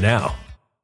now.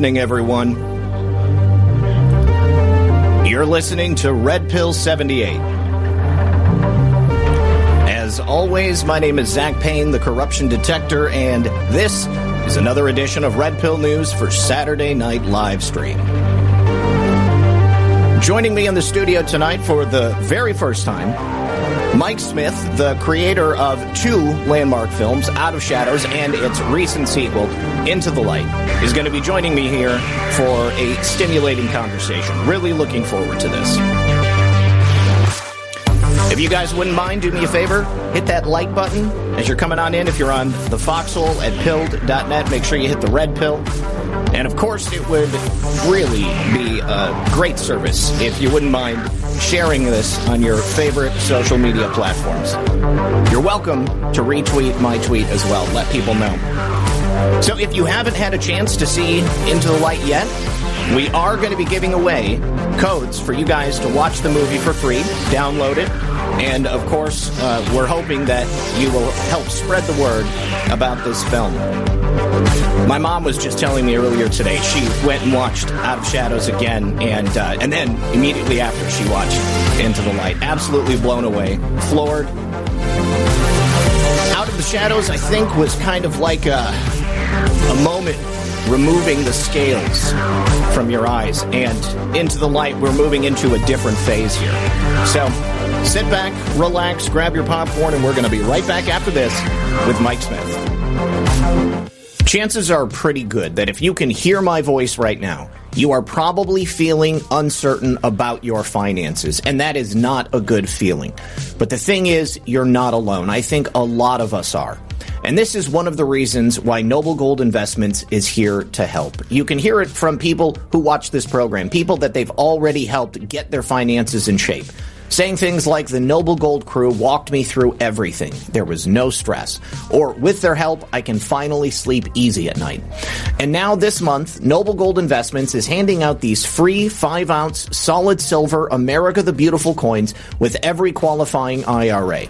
Evening, everyone. You're listening to Red Pill 78. As always, my name is Zak Paine, the corruption detector, and this is another edition of Red Pill News for Saturday Night Live Stream. Joining me in the studio tonight for the very first time, Mike Smith, the creator of two landmark films, Out of Shadows and its recent sequel, Into the Light, is going to be joining me here for a stimulating conversation. Really looking forward to this. If you guys wouldn't mind, do me a favor, hit that like button as you're coming on in. If you're on the foxhole at pilled.net, make sure you hit the red pill. And of course, it would really be a great service if you wouldn't mind sharing this on your favorite social media platforms. You're welcome to retweet my tweet as well. Let people know. So if you haven't had a chance to see Into the Light yet, we are going to be giving away codes for you guys to watch the movie for free, download it, and of course, uh, we're hoping that you will help spread the word about this film. My mom was just telling me earlier today she went and watched Out of Shadows again, and uh, and then immediately after she watched Into the Light, absolutely blown away, floored. Out of the Shadows, I think, was kind of like a, a moment removing the scales from your eyes, and into the light, we're moving into a different phase here. So sit back, relax, grab your popcorn, and we're going to be right back after this with Mike Smith. Chances are pretty good that if you can hear my voice right now, you are probably feeling uncertain about your finances, and that is not a good feeling. But the thing is, you're not alone. I think a lot of us are. And this is one of the reasons why Noble Gold Investments is here to help. You can hear it from people who watch this program, people that they've already helped get their finances in shape. Saying things like the Noble Gold crew walked me through everything. There was no stress. Or with their help, I can finally sleep easy at night. And now this month, Noble Gold Investments is handing out these free 5 ounce solid silver America the Beautiful coins with every qualifying IRA.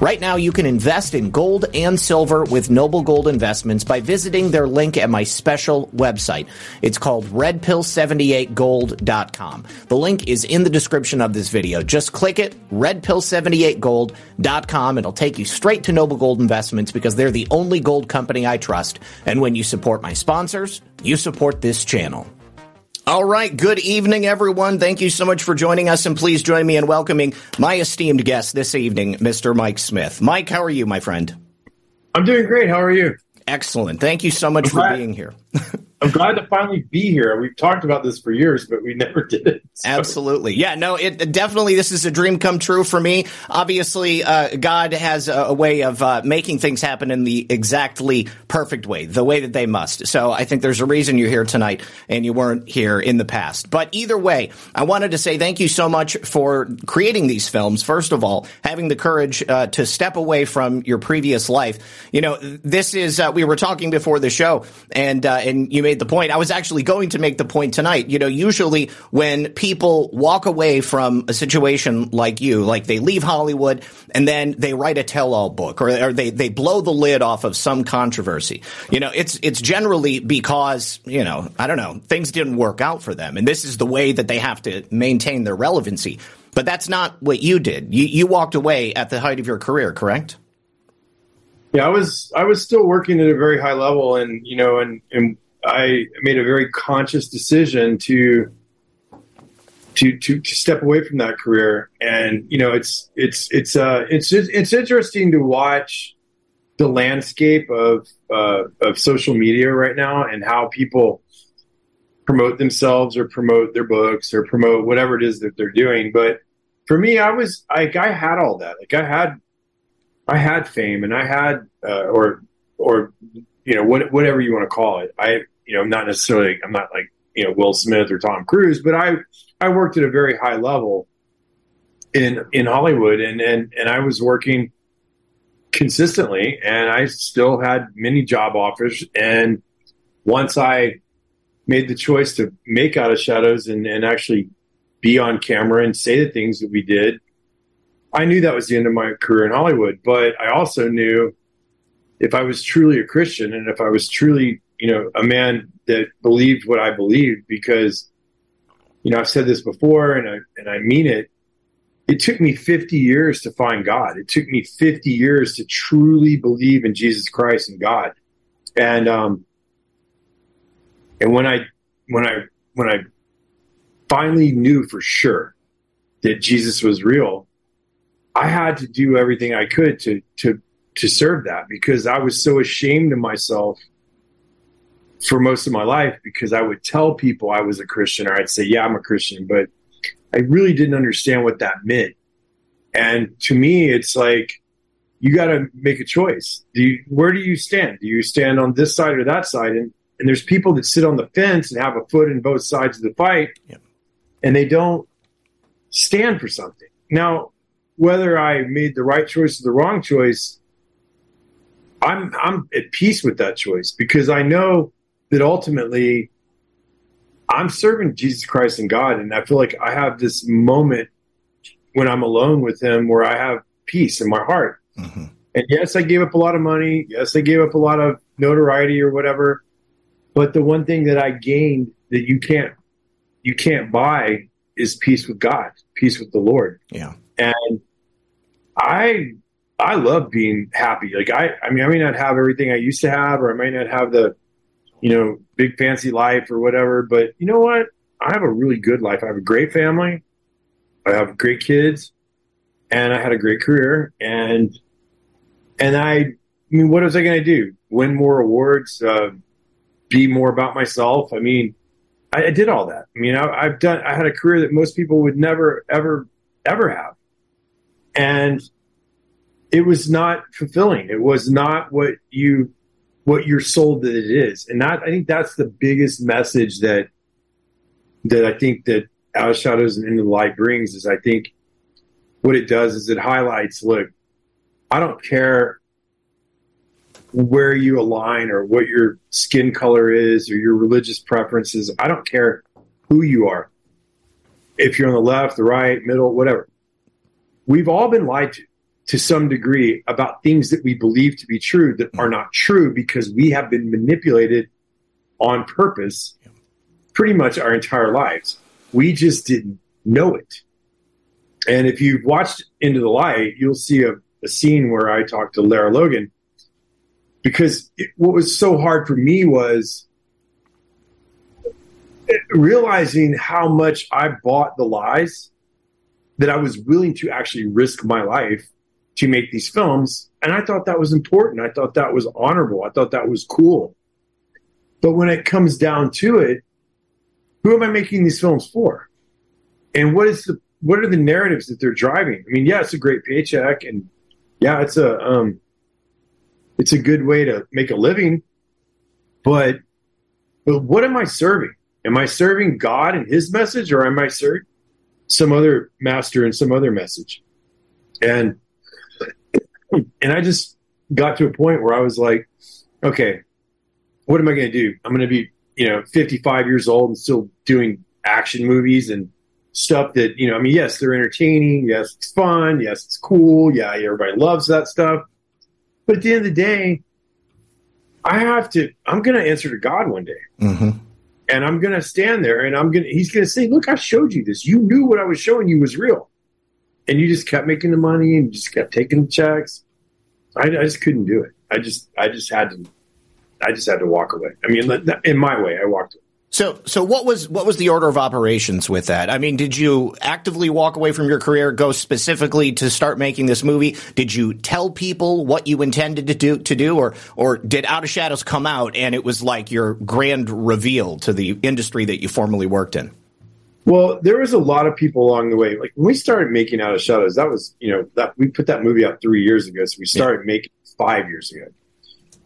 Right now, you can invest in gold and silver with Noble Gold Investments by visiting their link at my special website. It's called redpill78gold.com. The link is in the description of this video. Just click it, redpill78gold.com. It'll take you straight to Noble Gold Investments because they're the only gold company I trust. And when you support my sponsors, you support this channel. All right. Good evening, everyone. Thank you so much for joining us, and please join me in welcoming my esteemed guest this evening, Mr. Mike Smith. Mike, how are you, my friend? I'm doing great. How are you? Excellent. Thank you so much I'm for glad- being here. I'm glad to finally be here. We've talked about this for years, but we never did it. So- Absolutely. Yeah, no, it definitely, this is a dream come true for me. Obviously, uh, God has a, a way of uh, making things happen in the exactly perfect way, the way that they must. So I think there's a reason you're here tonight and you weren't here in the past. But either way, I wanted to say thank you so much for creating these films. First of all, having the courage uh, to step away from your previous life. You know, this is, uh, we were talking before the show and, uh, and you made the point. I was actually going to make the point tonight. You know, usually when people walk away from a situation like you, like they leave Hollywood and then they write a tell-all book or, or they, they blow the lid off of some controversy. You know, it's, it's generally because, you know, I don't know, things didn't work out for them. And this is the way that they have to maintain their relevancy. But that's not what you did. You, you walked away at the height of your career, correct? Yeah, I was I was still working at a very high level, and you know, and and I made a very conscious decision to to to, to step away from that career. And you know, it's it's it's uh it's it's interesting to watch the landscape of uh, of social media right now and how people promote themselves or promote their books or promote whatever it is that they're doing. But for me, I was like I had all that. Like I had I had fame and I had uh, or or you know what, whatever you want to call it. I you know I'm not necessarily I'm not like you know Will Smith or Tom Cruise, but I I worked at a very high level in in Hollywood and and and I was working consistently and I still had many job offers and once I made the choice to make out of shadows and, and actually be on camera and say the things that we did I knew that was the end of my career in Hollywood but I also knew if I was truly a Christian and if I was truly you know a man that believed what I believed because you know I've said this before and I and I mean it it took me 50 years to find God. It took me 50 years to truly believe in Jesus Christ and God. And um and when I when I when I finally knew for sure that Jesus was real, I had to do everything I could to to to serve that because I was so ashamed of myself for most of my life because I would tell people I was a Christian or I'd say, yeah, I'm a Christian, but I really didn't understand what that meant. And to me, it's like you got to make a choice. Do you, where do you stand? Do you stand on this side or that side? And and there's people that sit on the fence and have a foot in both sides of the fight, yep. and they don't stand for something. Now, whether I made the right choice or the wrong choice, I'm I'm at peace with that choice because I know that ultimately I'm serving Jesus Christ and God, and I feel like I have this moment when I'm alone with Him where I have peace in my heart. Mm-hmm. And yes, I gave up a lot of money. Yes, I gave up a lot of notoriety or whatever. But the one thing that I gained that you can't you can't buy is peace with God, peace with the Lord. Yeah. And I I love being happy. Like I I mean I may not have everything I used to have or I might not have the you know, big fancy life or whatever. But you know what? I have a really good life. I have a great family. I have great kids, and I had a great career. And and I, I mean, what was I going to do? Win more awards? Uh, be more about myself? I mean, I, I did all that. I mean, I, I've done. I had a career that most people would never, ever, ever have, and it was not fulfilling. It was not what you what you're sold that it is. And that I think that's the biggest message that that I think that Out of Shadows and Into the Light brings is I think what it does is it highlights, look, I don't care where you align or what your skin color is or your religious preferences. I don't care who you are. If you're on the left, the right, middle, whatever. We've all been lied to to some degree about things that we believe to be true that mm. are not true because we have been manipulated on purpose pretty much our entire lives. We just didn't know it. And if you've watched Into the Light, you'll see a, a scene where I talk to Lara Logan because it, what was so hard for me was realizing how much I bought the lies that I was willing to actually risk my life to make these films. And I thought that was important. I thought that was honorable. I thought that was cool. But when it comes down to it, who am I making these films for? And what is the what are the narratives that they're driving? I mean, yeah, it's a great paycheck and yeah, it's a um it's a good way to make a living, but but what am I serving? Am I serving God and his message or am I serving some other master and some other message? And and I just got to a point where I was like, okay, what am I going to do? I'm going to be, you know, 55 years old and still doing action movies and stuff that, you know, I mean, yes, they're entertaining. Yes, it's fun. Yes, it's cool. Yeah, everybody loves that stuff. But at the end of the day, I have to, I'm going to answer to God one day. Mm-hmm. And I'm going to stand there and I'm going to, he's going to say, look, I showed you this. You knew what I was showing you was real and you just kept making the money and you just kept taking the checks. I, I just couldn't do it. I just, I just had to, I just had to walk away. I mean, in my way, I walked away. So, so what was what was the order of operations with that? I mean, did you actively walk away from your career, go specifically to start making this movie? Did you tell people what you intended to do to do, or or did Out of Shadows come out and it was like your grand reveal to the industry that you formerly worked in? Well, there was a lot of people along the way. Like when we started making Out of Shadows, that was you know that we put that movie out three years ago, so we started yeah. making five years ago,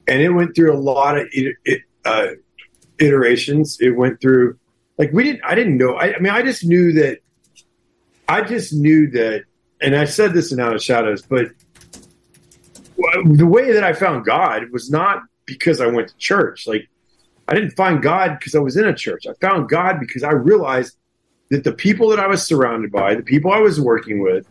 and it went through a lot of it, it uh, iterations. It went through like we didn't. I didn't know. I, I, mean, I just knew that. I just knew that, and I said this in Out of Shadows, but the way that I found God was not because I went to church. Like I didn't find God because I was in a church. I found God because I realized that the people that I was surrounded by, the people I was working with,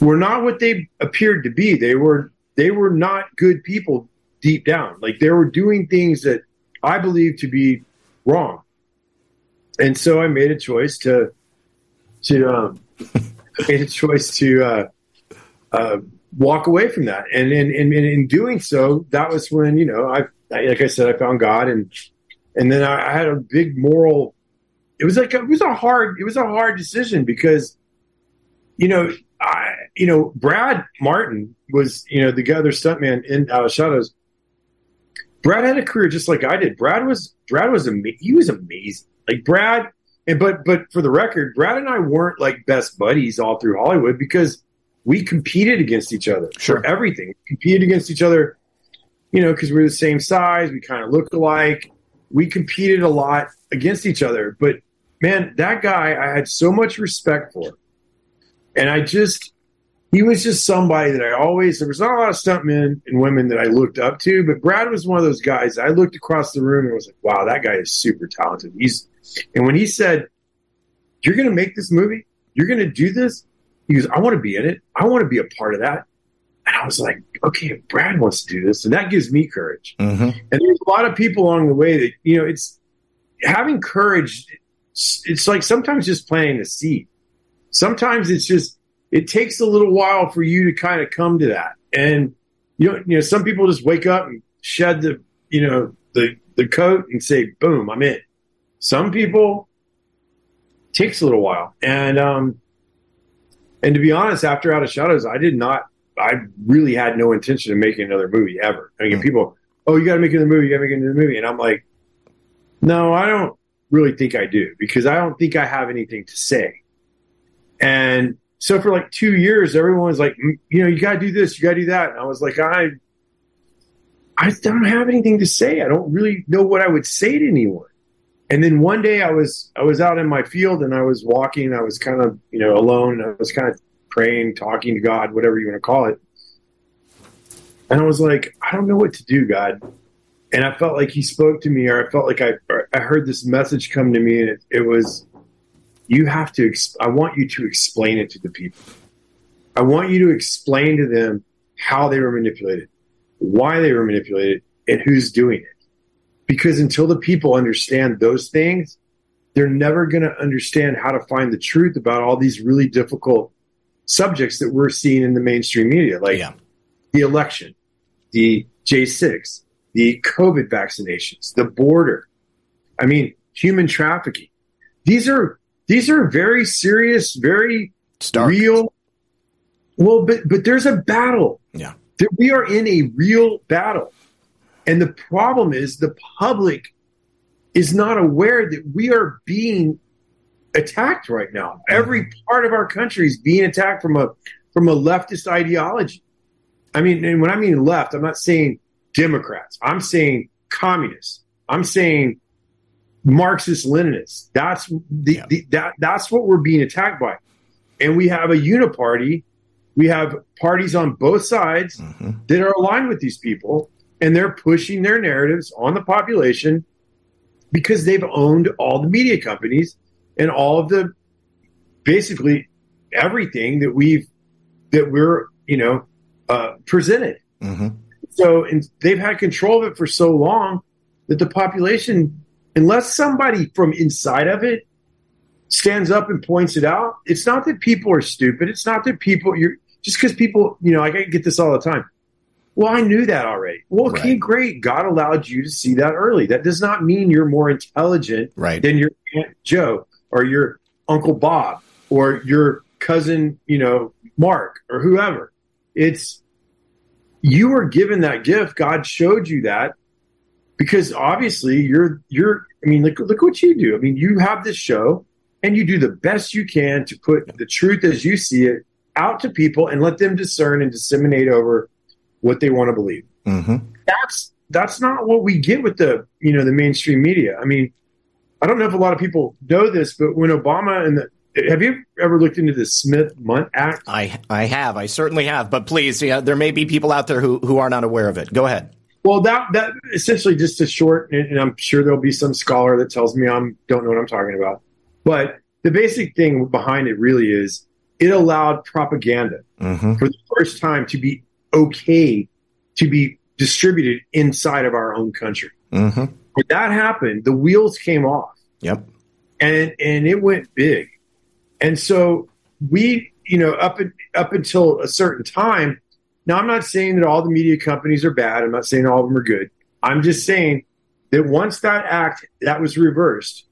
were not what they appeared to be. They were they were not good people deep down. Like they were doing things that I believed to be wrong. And so I made a choice to to um, made a choice to uh, uh, walk away from that. And in, in, in doing so, that was when you know I, like I said I found God and and then I, I had a big moral. It was like a, it was a hard it was a hard decision because you know I you know Brad Martin was you know the other stuntman in Out of Shadows Brad had a career just like I did. Brad was Brad was ama- he was amazing. Like Brad, and but but for the record, Brad and I weren't like best buddies all through Hollywood because we competed against each other sure. for everything. We competed against each other, you know, because we are the same size, we kind of look alike. We competed a lot against each other. But man, that guy I had so much respect for. And I just he was just somebody that I always there was not a lot of stuntmen and women that I looked up to, but Brad was one of those guys. I looked across the room and was like, "Wow, that guy is super talented." He's and when he said, "You're going to make this movie, you're going to do this," he goes, "I want to be in it. I want to be a part of that." And I was like, "Okay, if Brad wants to do this, and that gives me courage." Mm-hmm. And there's a lot of people along the way that you know, it's having courage. It's, like sometimes just planting a seed. Sometimes it's just it takes a little while for you to kind of come to that. And you know, you know, some people just wake up and shed the, you know, the the coat and say, "Boom, I'm in." Some people takes a little while, and um, and to be honest, after Out of Shadows, I did not. I really had no intention of making another movie ever. I mean, mm. people, oh, you got to make another movie, you got to make another movie, and I'm like, no, I don't really think I do because I don't think I have anything to say. And so for like two years, everyone was like, you know, you got to do this, you got to do that. And I was like, I, I don't have anything to say. I don't really know what I would say to anyone. And then one day I was, I was out in my field and I was walking. I was kind of, you know, alone. I was kind of praying, talking to God, whatever you want to call it. And I was like, I don't know what to do, God. And I felt like He spoke to me, or I felt like I, I heard this message come to me, and it, it was you have to, I want you to explain it to the people. I want you to explain to them how they were manipulated, why they were manipulated, and who's doing it. Because until the people understand those things, they're never going to understand how to find the truth about all these really difficult subjects that we're seeing in the mainstream media, like yeah. the election, the J6, the COVID vaccinations, the border. I mean, human trafficking. These are these are very serious, very Stark. real. Well, but but there's a battle. Yeah, we are in a real battle, and the problem is the public is not aware that we are being attacked right now. Mm-hmm. Every part of our country is being attacked from a from a leftist ideology. I mean, and when I mean left, I'm not saying Democrats. I'm saying communists. I'm saying Marxist Leninists. That's the, yeah. the, that that's what we're being attacked by, and we have a uniparty. We have parties on both sides mm-hmm. that are aligned with these people, and they're pushing their narratives on the population because they've owned all the media companies and all of the basically everything that we've that we're you know uh, presented. Mm-hmm. So and they've had control of it for so long that the population unless somebody from inside of it stands up and points it out, it's not that people are stupid. It's not that people you're just because people, you know, I get this all the time. Well, I knew that already. Well, okay, right. great. God allowed you to see that early. That does not mean you're more intelligent right. than your Aunt Joe or your Uncle Bob or your cousin, you know, Mark or whoever. It's you were given that gift. God showed you that because obviously you're you're I mean, look look what you do. I mean, you have this show and you do the best you can to put the truth as you see it out to people and let them discern and disseminate over what they want to believe. Mm-hmm. That's that's not what we get with the you know the mainstream media. I mean, I don't know if a lot of people know this, but when Obama and the have you ever looked into the Smith Mundt Act? I I have. I certainly have. But please, yeah, there may be people out there who who are not aware of it. Go ahead. Well, that that essentially just a short, and I'm sure there'll be some scholar that tells me I'm don't know what I'm talking about. But the basic thing behind it really is it allowed propaganda mm-hmm. for the first time to be okay to be distributed inside of our own country. Mm-hmm. When that happened, the wheels came off. Yep. And and it went big. And so we, you know, up up until a certain time. Now, I'm not saying that all the media companies are bad. I'm not saying all of them are good. I'm just saying that once that act that was reversed,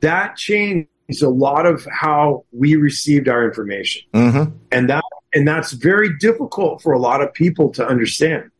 that changed a lot of how we received our information, mm-hmm. and that and that's very difficult for a lot of people to understand.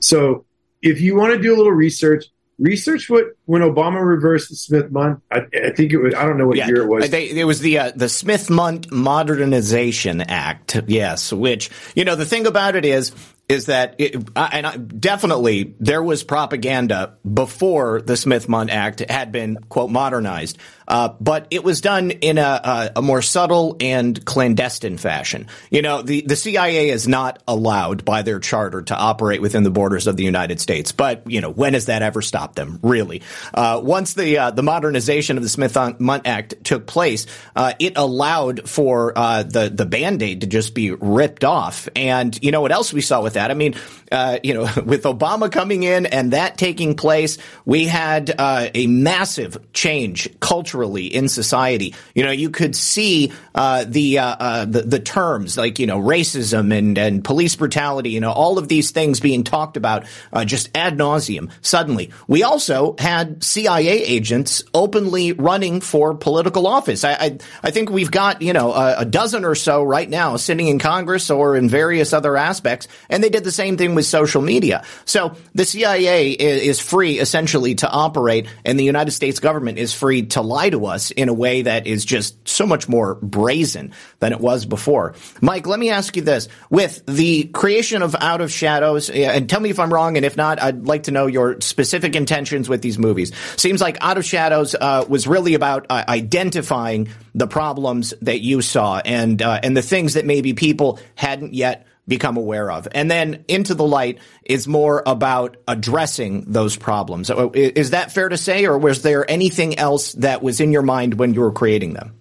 So, if you want to do a little research, research what when Obama reversed the Smith Mundt. I, I, think it was. I don't know what yeah, year it was. They, it was the uh, the Smith Mundt Modernization Act. Yes, which you know the thing about it is is that it, and I, definitely there was propaganda before the Smith Mundt Act had been quote modernized. Uh, but it was done in a, a, a, more subtle and clandestine fashion. You know, the, the CIA is not allowed by their charter to operate within the borders of the United States. But, you know, when has that ever stopped them, really? Uh, once the, uh, the modernization of the Smith-Mundt Act took place, uh, it allowed for uh, the, the Band-Aid to just be ripped off. And, you know, what else we saw with that? I mean, uh, you know, with Obama coming in and that taking place, we had a massive change culturally in society. You know, you could see uh, the, uh, uh, the, the terms like you know racism and and police brutality. You know, all of these things being talked about uh, just ad nauseum. Suddenly, we also had CIA agents openly running for political office. I I, I think we've got you know a, a dozen or so right now sitting in Congress or in various other aspects, and they did the same thing with social media. So the CIA is free essentially to operate, and the United States government is free to lie to us in a way that is just so much more brazen than it was before. Mike, let me ask you this. With the creation of Out of Shadows, and tell me if I'm wrong, and if not, I'd like to know your specific intentions with these movies. Seems like Out of Shadows uh, was really about uh, identifying the problems that you saw and uh, and the things that maybe people hadn't yet become aware of. And then Into the Light is more about addressing those problems. Is that fair to say, or was there anything else that was in your mind when you were creating them?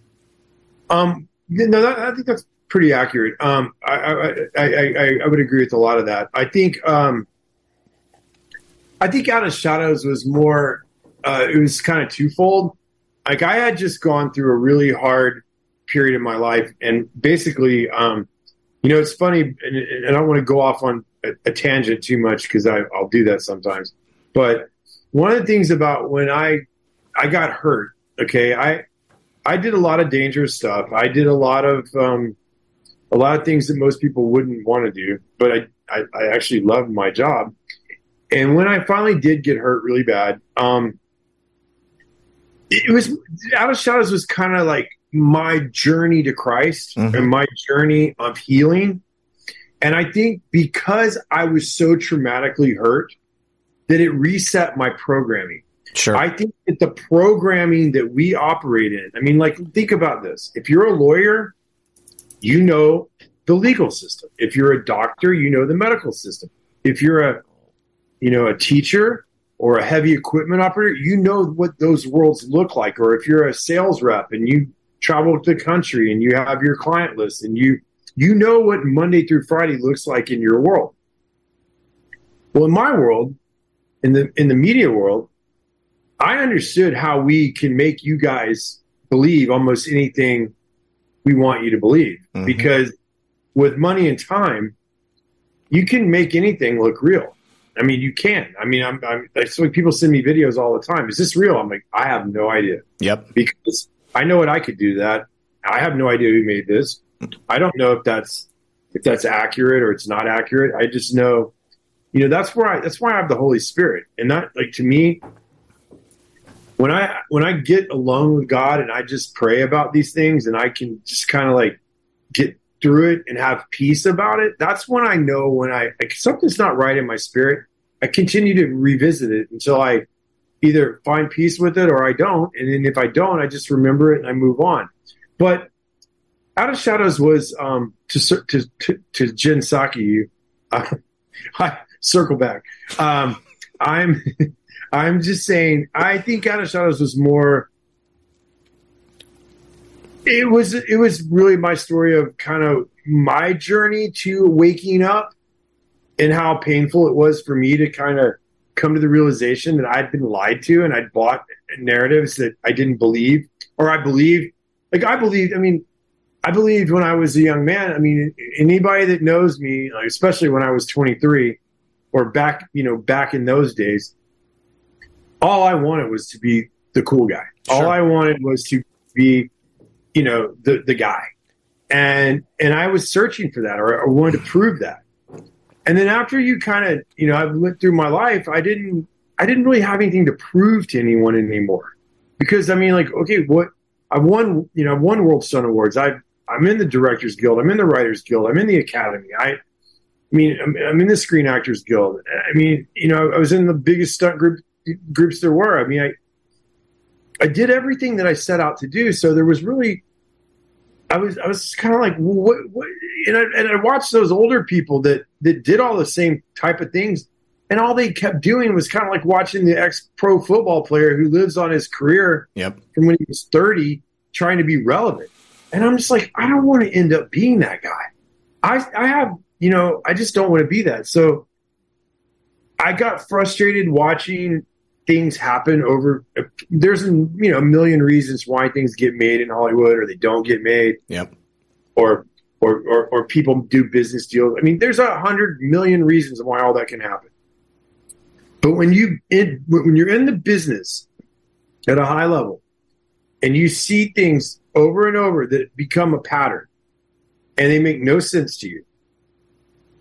Um, no, that, I think that's pretty accurate. Um, I, I, I, I, would agree with a lot of that. I think, um, I think Out of Shadows was more, uh, it was kind of twofold. Like I had just gone through a really hard period in my life, and basically, um, you know, it's funny, and, and I don't want to go off on a, a tangent too much because I'll do that sometimes. But one of the things about when I I got hurt, okay, I I did a lot of dangerous stuff. I did a lot of um, a lot of things that most people wouldn't want to do, but I, I, I actually loved my job. And when I finally did get hurt really bad, um, it was out of shadows was kind of like my journey to Christ mm-hmm. and my journey of healing. And I think because I was so traumatically hurt, that it reset my programming. Sure. I think that the programming that we operate in, I mean, like, think about this. If you're a lawyer, you know the legal system. If you're a doctor, you know the medical system. If you're a, you know, a teacher or a heavy equipment operator, you know what those worlds look like. Or if you're a sales rep and you travel to the country and you have your client list and you you know what Monday through Friday looks like in your world. Well, in my world, in the in the media world, I understood how we can make you guys believe almost anything we want you to believe mm-hmm. because with money and time, you can make anything look real. I mean, you can. I mean, I'm, I'm like people send me videos all the time. Is this real? I'm like, I have no idea. Yep. Because I know what I could do that. I have no idea who made this. I don't know if that's if that's accurate or it's not accurate. I just know, you know, that's where I that's why I have the Holy Spirit. And that like to me, when I when I get alone with God and I just pray about these things and I can just kind of like get through it and have peace about it, that's when I know when I like something's not right in my spirit. I continue to revisit it until I either find peace with it or I don't. And then if I don't, I just remember it and I move on. But Out of Shadows was um, to, to to to Jen Psaki. Uh, I circle back. Um, I'm I'm just saying. I think Out of Shadows was more. It was it was really my story of kind of my journey to waking up and how painful it was for me to kind of come to the realization that I'd been lied to and I'd bought narratives that I didn't believe or I believed like I believed I mean I believed when I was a young man I mean anybody that knows me like, especially when I was 23 or back you know back in those days all I wanted was to be the cool guy. All I wanted was to be you know the the guy. And and I was searching for that or I wanted to prove that and then after you kind of you know I've lived through my life i didn't i didn't really have anything to prove to anyone anymore because i mean like okay what i've won you know i've won world stunt awards i i'm in the directors guild i'm in the writers guild i'm in the academy i I mean, I'm, I'm in the Screen Actors Guild. I mean, you know, I was in the biggest stunt group groups there were. I mean, I I did everything that I set out to do. So there was really I was I was kind of like what, what and I, and I watched those older people that that did all the same type of things and all they kept doing was kind of like watching the ex pro football player who lives on his career Yep. from when he was 30 trying to be relevant. And I'm just like I don't want to end up being that guy. I I have you know I just don't want to be that. So I got frustrated watching things happen over there's you know a million reasons why things get made in Hollywood or they don't get made Yep. or or or, or people do business deals. I mean, there's a hundred million reasons why all that can happen. But when you in, when you're in the business at a high level and you see things over and over that become a pattern and they make no sense to you,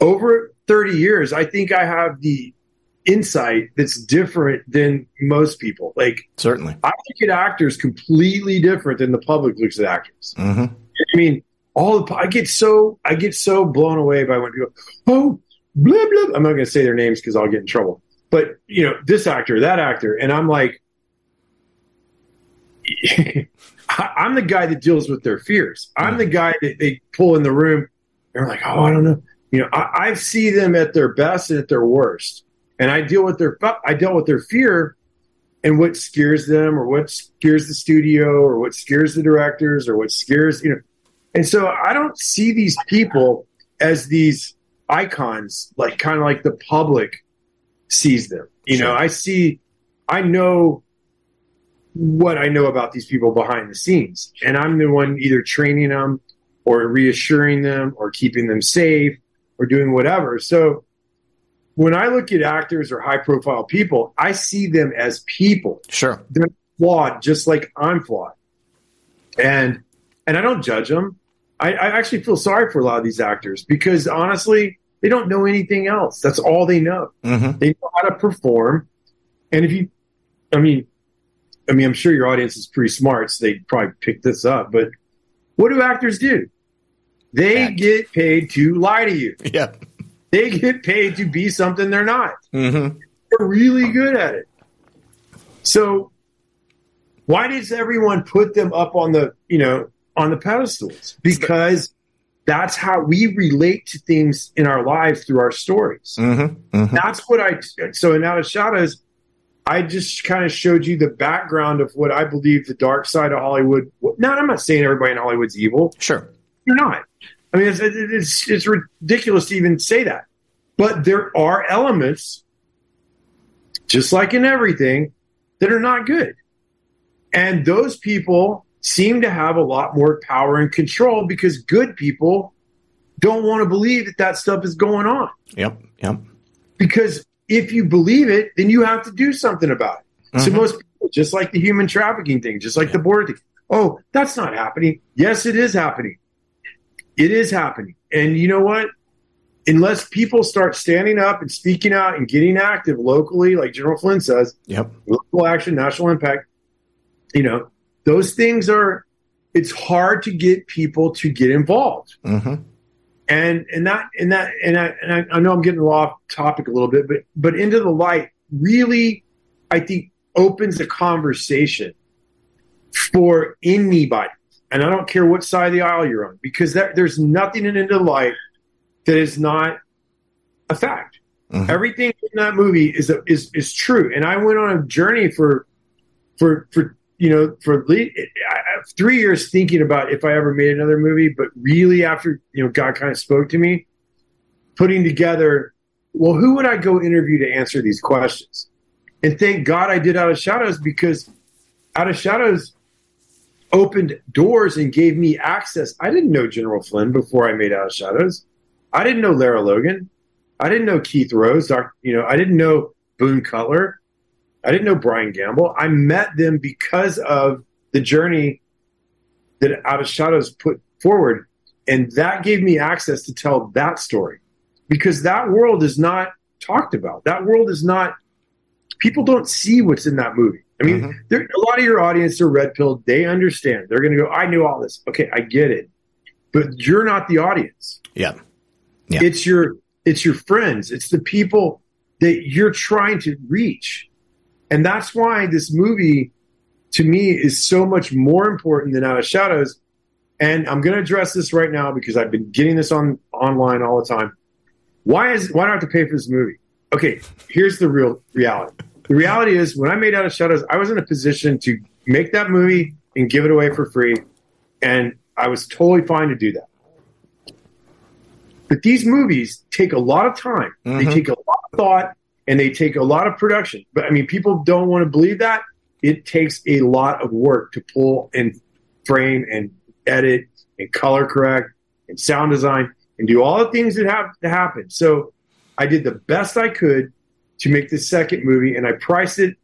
over 30 years, I think I have the insight that's different than most people. Like Certainly. I look at actors completely different than the public looks at actors. hmm I mean, all the I get so I get so blown away by when people oh blah blah. I'm not going to say their names because I'll get in trouble. But you know, this actor, that actor, and I'm like, I'm the guy that deals with their fears. I'm the guy that they pull in the room. They're like, oh, I don't know. You know, I, I see them at their best and at their worst, and I deal with their I deal with their fear and what scares them or what scares the studio or what scares the directors or what scares you know. And so i don't see these people as these icons like kind of like the public sees them you know. I see i know what i know about these people behind the scenes and i'm the one either training them or reassuring them or keeping them safe or doing whatever. So when i look at actors or high profile people i see them as people Sure. they're flawed just like I'm flawed. And and I don't judge them. I, I actually feel sorry for a lot of these actors because honestly, they don't know anything else. That's all they know. hmm They know how to perform. And if you I mean I mean I'm sure your audience is pretty smart, so they probably pick this up, but what do actors do? They Act. get paid to lie to you. Yep. They get paid to be something they're not hmm they're really good at it. So why does everyone put them up on the you know on the pedestals? Because that's how we relate to things in our lives through our stories. hmm hmm That's what I so in Out of Shadows, I just kind of showed you the background of what I believe the dark side of Hollywood. Now I'm not saying everybody in Hollywood's evil. Sure. You're not. I mean, it's, it's it's ridiculous to even say that. But there are elements, just like in everything, that are not good. And those people seem to have a lot more power and control because good people don't want to believe that that stuff is going on. Yep. Yep. Because if you believe it, then you have to do something about it. Mm-hmm. So most people, just like the human trafficking thing, just like yeah. the border thing, oh, that's not happening. Yes, it is happening. It is happening. And you know what? Unless people start standing up and speaking out and getting active locally, like General Flynn says, yep. local action, national impact, you know, those things are, it's hard to get people to get involved. Mm-hmm. And, and that, and that, and I, and I, I know I'm getting off topic a little bit, but, but into the light really, I think opens a conversation for anybody. And I don't care what side of the aisle you're on, because that, there's nothing in Into the Light that is not a fact. Mm-hmm. Everything in that movie is a, is is true. And I went on a journey for for for you know for three years thinking about if I ever made another movie. But really, after you know, God kind of spoke to me, putting together, well, who would I go interview to answer these questions? And thank God I did Out of Shadows because Out of Shadows opened doors and gave me access. I didn't know General Flynn before I made Out of Shadows. I didn't know Lara Logan. I didn't know Keith Rose. You know, I didn't know Boone Cutler. I didn't know Brian Gamble. I met them because of the journey that Out of Shadows put forward. And that gave me access to tell that story because that world is not talked about. That world is not, people don't see what's in that movie. I mean, mm-hmm. a lot of your audience are red pilled. They understand. They're going to go, I knew all this. Okay, I get it. But you're not the audience. Yeah. yeah. It's your it's your friends. It's the people that you're trying to reach. And that's why this movie to me is so much more important than Out of Shadows. And I'm going to address this right now because I've been getting this on online all the time. Why is why do I have to pay for this movie? Okay, here's the real reality. The reality is, when I made Out of Shadows, I was in a position to make that movie and give it away for free, and I was totally fine to do that. But these movies take a lot of time. Mm-hmm. They take a lot of thought and they take a lot of production. But I mean, people don't want to believe that. It takes a lot of work to pull and frame and edit and color correct and sound design and do all the things that have to happen. So I did the best I could to make the second movie, and I priced it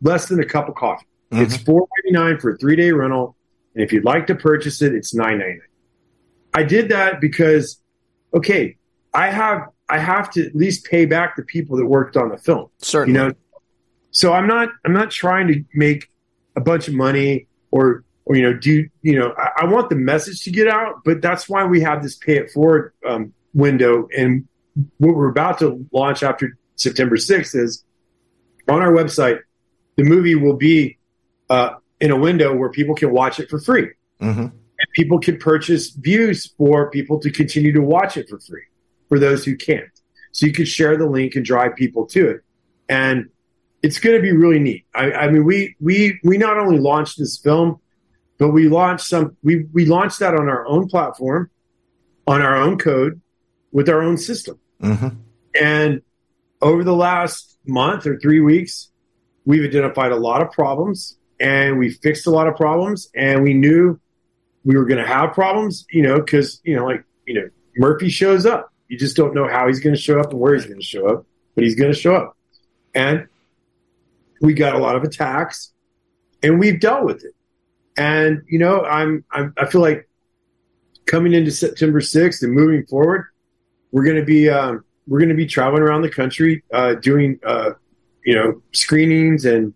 less than a cup of coffee. Mm-hmm. It's four ninety nine for a three day rental, and if you'd like to purchase it, it's nine ninety nine. I did that because, okay, I have I have to at least pay back the people that worked on the film. Certainly, you know. So I'm not I'm not trying to make a bunch of money or or you know do you know I, I want the message to get out, but that's why we have this pay it forward um, window and what we're about to launch after September 6th is on our website, the movie will be uh, in a window where people can watch it for free. Mm-hmm. And people can purchase views for people to continue to watch it for free for those who can't. So you can share the link and drive people to it. And it's going to be really neat. I, I mean, we, we, we not only launched this film, but we launched some, we, we launched that on our own platform, on our own code with our own system. Mm-hmm. And over the last month or three weeks, we've identified a lot of problems and we fixed a lot of problems and we knew we were going to have problems, you know, because, you know, like, you know, Murphy shows up. You just don't know how he's going to show up and where he's going to show up, but he's going to show up. And we got a lot of attacks and we've dealt with it. And, you know, I'm, I'm I feel like coming into September 6th and moving forward, we're going to be, um, we're going to be traveling around the country uh, doing uh, you know screenings and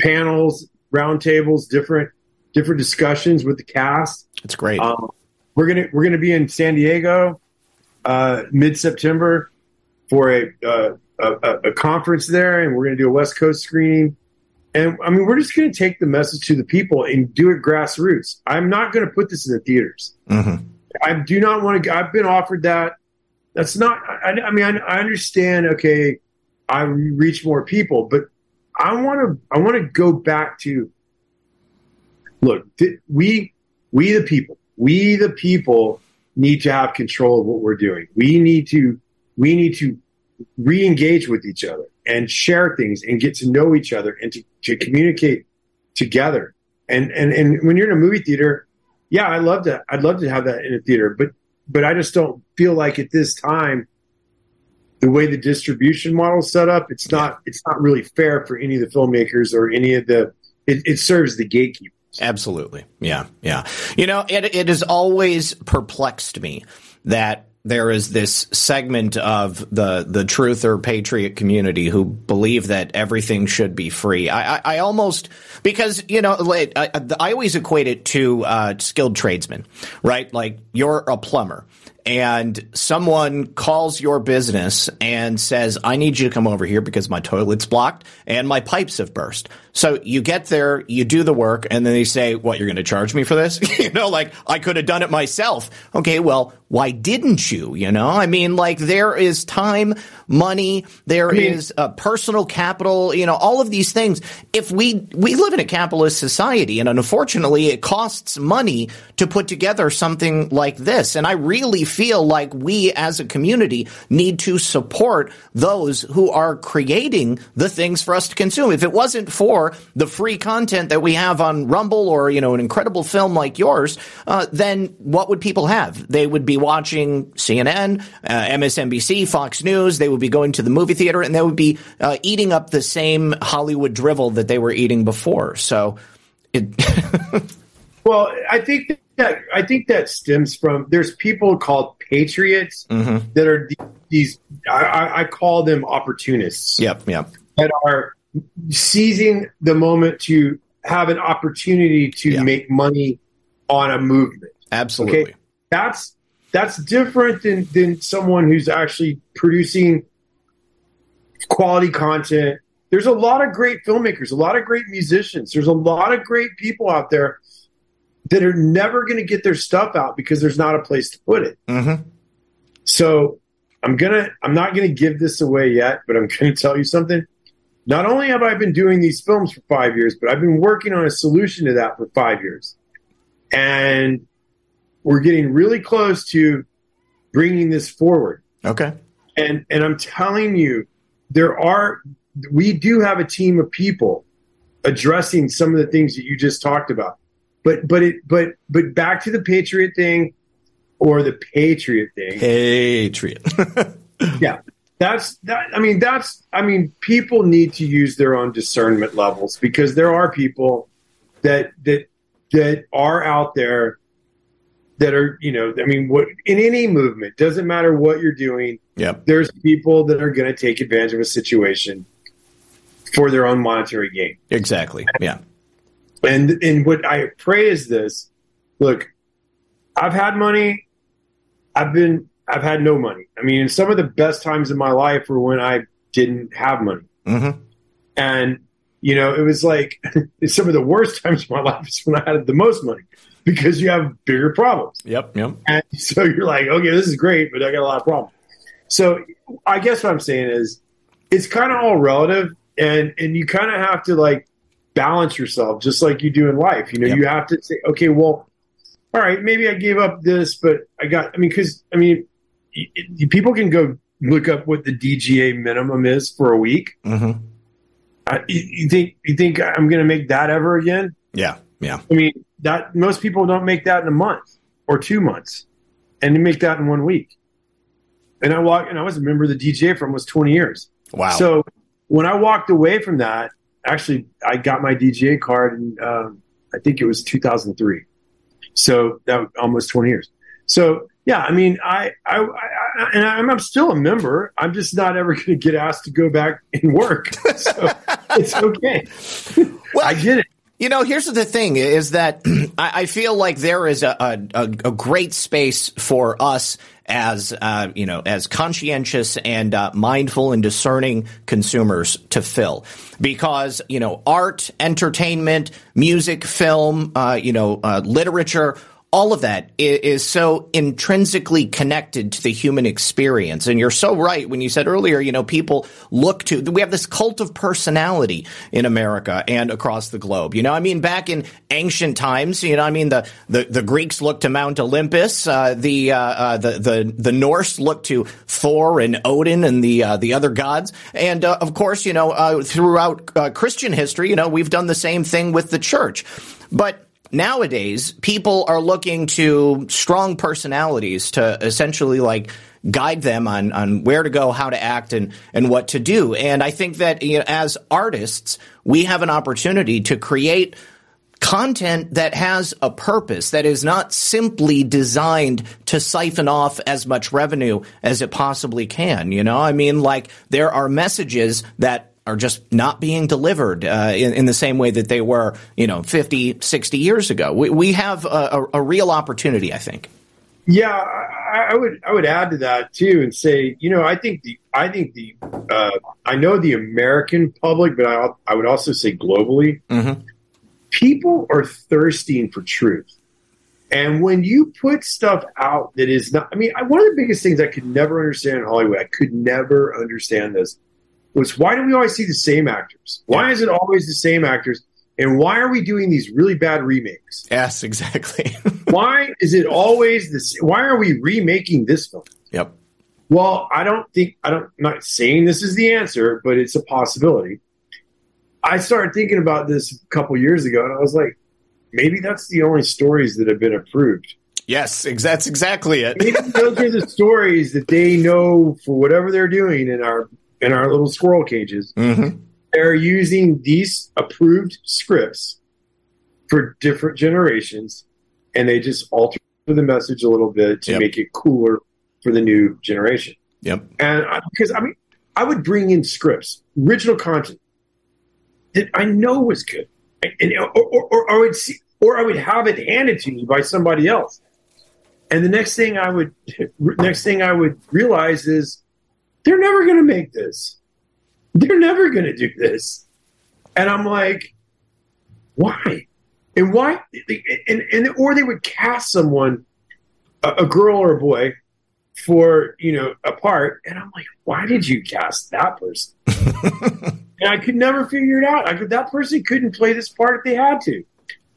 panels, roundtables, different different discussions with the cast. It's great. Um, we're gonna we're gonna be in San Diego uh, mid September for a, uh, a, a conference there, and we're gonna do a West Coast screening. And I mean, we're just going to take the message to the people and do it grassroots. I'm not going to put this in the theaters. Mm-hmm. I do not want to. I've been offered that that's not. I, I mean, I, I, understand. Okay, I reach more people, but I want to. I want to go back to. Look, we we the people, we the people need to have control of what we're doing. We need to we need to re-engage with each other and share things and get to know each other and to, to communicate together. And and and when you're in a movie theater, yeah, I love to I'd love to have that in a theater, but but I just don't feel like at this time the way the distribution model is set up, it's not it's not really fair for any of the filmmakers or any of the it, it serves the gatekeepers. Absolutely. Yeah. Yeah. You know, it it has always perplexed me that there is this segment of the the truth or patriot community who believe that everything should be free. I, I, I almost because you know I, I, always equate it to uh, skilled tradesmen, right? Like you're a plumber and someone calls your business and says, I need you to come over here because my toilet's blocked and my pipes have burst. So you get there, you do the work, and then they say, What, you're going to charge me for this? you know, like I could have done it myself. Okay, well, why didn't you? You know, I mean, like there is time, money, there I mean, is uh, personal capital, you know, all of these things. If we, we live in a capitalist society, and unfortunately, it costs money to put together something like this. And I really feel like we as a community need to support those who are creating the things for us to consume. If it wasn't for the free content that we have on Rumble or, you know, an incredible film like yours, uh, then what would people have? They would be watching CNN, uh, MSNBC, Fox News. They would be going to the movie theater and they would be uh, eating up the same Hollywood drivel that they were eating before. So it. well, I think that I think that stems from there's people called patriots mm-hmm. that are these I, I, call them opportunists. Yep, yep. That are seizing the moment to have an opportunity to yeah. make money on a movement. Absolutely. Okay? That's that's different than than someone who's actually producing quality content. There's a lot of great filmmakers, a lot of great musicians. There's a lot of great people out there that are never going to get their stuff out because there's not a place to put it. Mm-hmm. So I'm gonna I'm not gonna give this away yet, but I'm gonna tell you something not only have I been doing these films for five years, but I've been working on a solution to that for five years. And we're getting really close to bringing this forward. Okay. And and I'm telling you, there are we do have a team of people addressing some of the things that you just talked about. But but it but but back to the patriot thing or the patriot thing. Patriot. yeah that's that i mean that's i mean people need to use their own discernment levels because there are people that that that are out there that are you know i mean what in any movement doesn't matter what you're doing yep. there's people that are going to take advantage of a situation for their own monetary gain exactly yeah and and what i pray is this look i've had money i've been I've had no money. I mean, some of the best times in my life were when I didn't have money. Mm-hmm. And, you know, it was like some of the worst times of my life is when I had the most money because you have bigger problems. Yep. Yep. And so you're like, okay, this is great, but I got a lot of problems. So I guess what I'm saying is it's kind of all relative and, and you kind of have to like balance yourself just like you do in life. You know, yep. you have to say, okay, well, all right, maybe I gave up this, but I got, I mean, cause I mean, people can go look up what the DGA minimum is for a week. Mm-hmm. Uh, you, you, think you think I'm going to make that ever again? Yeah, yeah. I mean, that most people don't make that in a month or two months, and you make that in one week. And I walk, and I was a member of the DGA for almost 20 years. Wow. So when I walked away from that, actually, I got my DGA card, and um, I think it was 2003. So that almost 20 years. So yeah, I mean, I, I, I and I'm, I'm, still a member. I'm just not ever going to get asked to go back and work. So it's okay. Well, I get it. You know, here's the thing: is that I feel like there is a, a, a great space for us as uh, you know, as conscientious and uh, mindful and discerning consumers to fill, because you know, art, entertainment, music, film, uh, you know, uh, literature all of that is, so intrinsically connected to the human experience. And you're so right when you said earlier, you know, people look to, we have this cult of personality in America and across the globe. You know, I mean, back in ancient times, you know, I mean, the, the, the Greeks looked to Mount Olympus, uh, the, uh, uh, the, the, the Norse looked to Thor and Odin and the, uh, the other gods. And, uh, of course, you know, uh, throughout Christian history, you know, we've done the same thing with the church. But nowadays people are looking to strong personalities to essentially like guide them on, on where to go, how to act, and, and what to do. And I think that you know, as artists, we have an opportunity to create content that has a purpose that is not simply designed to siphon off as much revenue as it possibly can. You know, I mean, like there are messages that are just not being delivered uh, in, in, the same way that they were, you know, 50, 60 years ago. We, we have a, a, real opportunity, I think. Yeah, I, I, would I would add to that too and say, you know, I think the I think the uh, I know the American public, but I I would also say globally, mm-hmm. people are thirsting for truth. And when you put stuff out that is not, I mean, one of the biggest things I could never understand in Hollywood, I could never understand this, was why do we always see the same actors? Why yeah. is it always the same actors? And why are we doing these really bad remakes? Yes, exactly. why is it always this? Why are we remaking this film? Yep. Well, I don't think I don't. I'm not saying this is the answer, but it's a possibility. I started thinking about this a couple years ago, and I was like, maybe that's the only stories that have been approved. Yes, that's exactly it. maybe those are the stories that they know for whatever they're doing and our in our little squirrel cages. Mm-hmm they're using these approved scripts for different generations and they just alter the message a little bit to yep. make it cooler for the new generation. Yep. And I, because I mean, I would bring in scripts, original content that I know was good, and or, or, or I would see, or I would have it handed to me by somebody else. And the next thing I would, next thing I would realize is they're never going to make this. They're never going to do this. And I'm like, why? And why? And, and or they would cast someone, a, a girl or a boy, for you know a part, and I'm like, why did you cast that person? and I could never figure it out. I could that person couldn't play this part if they had to.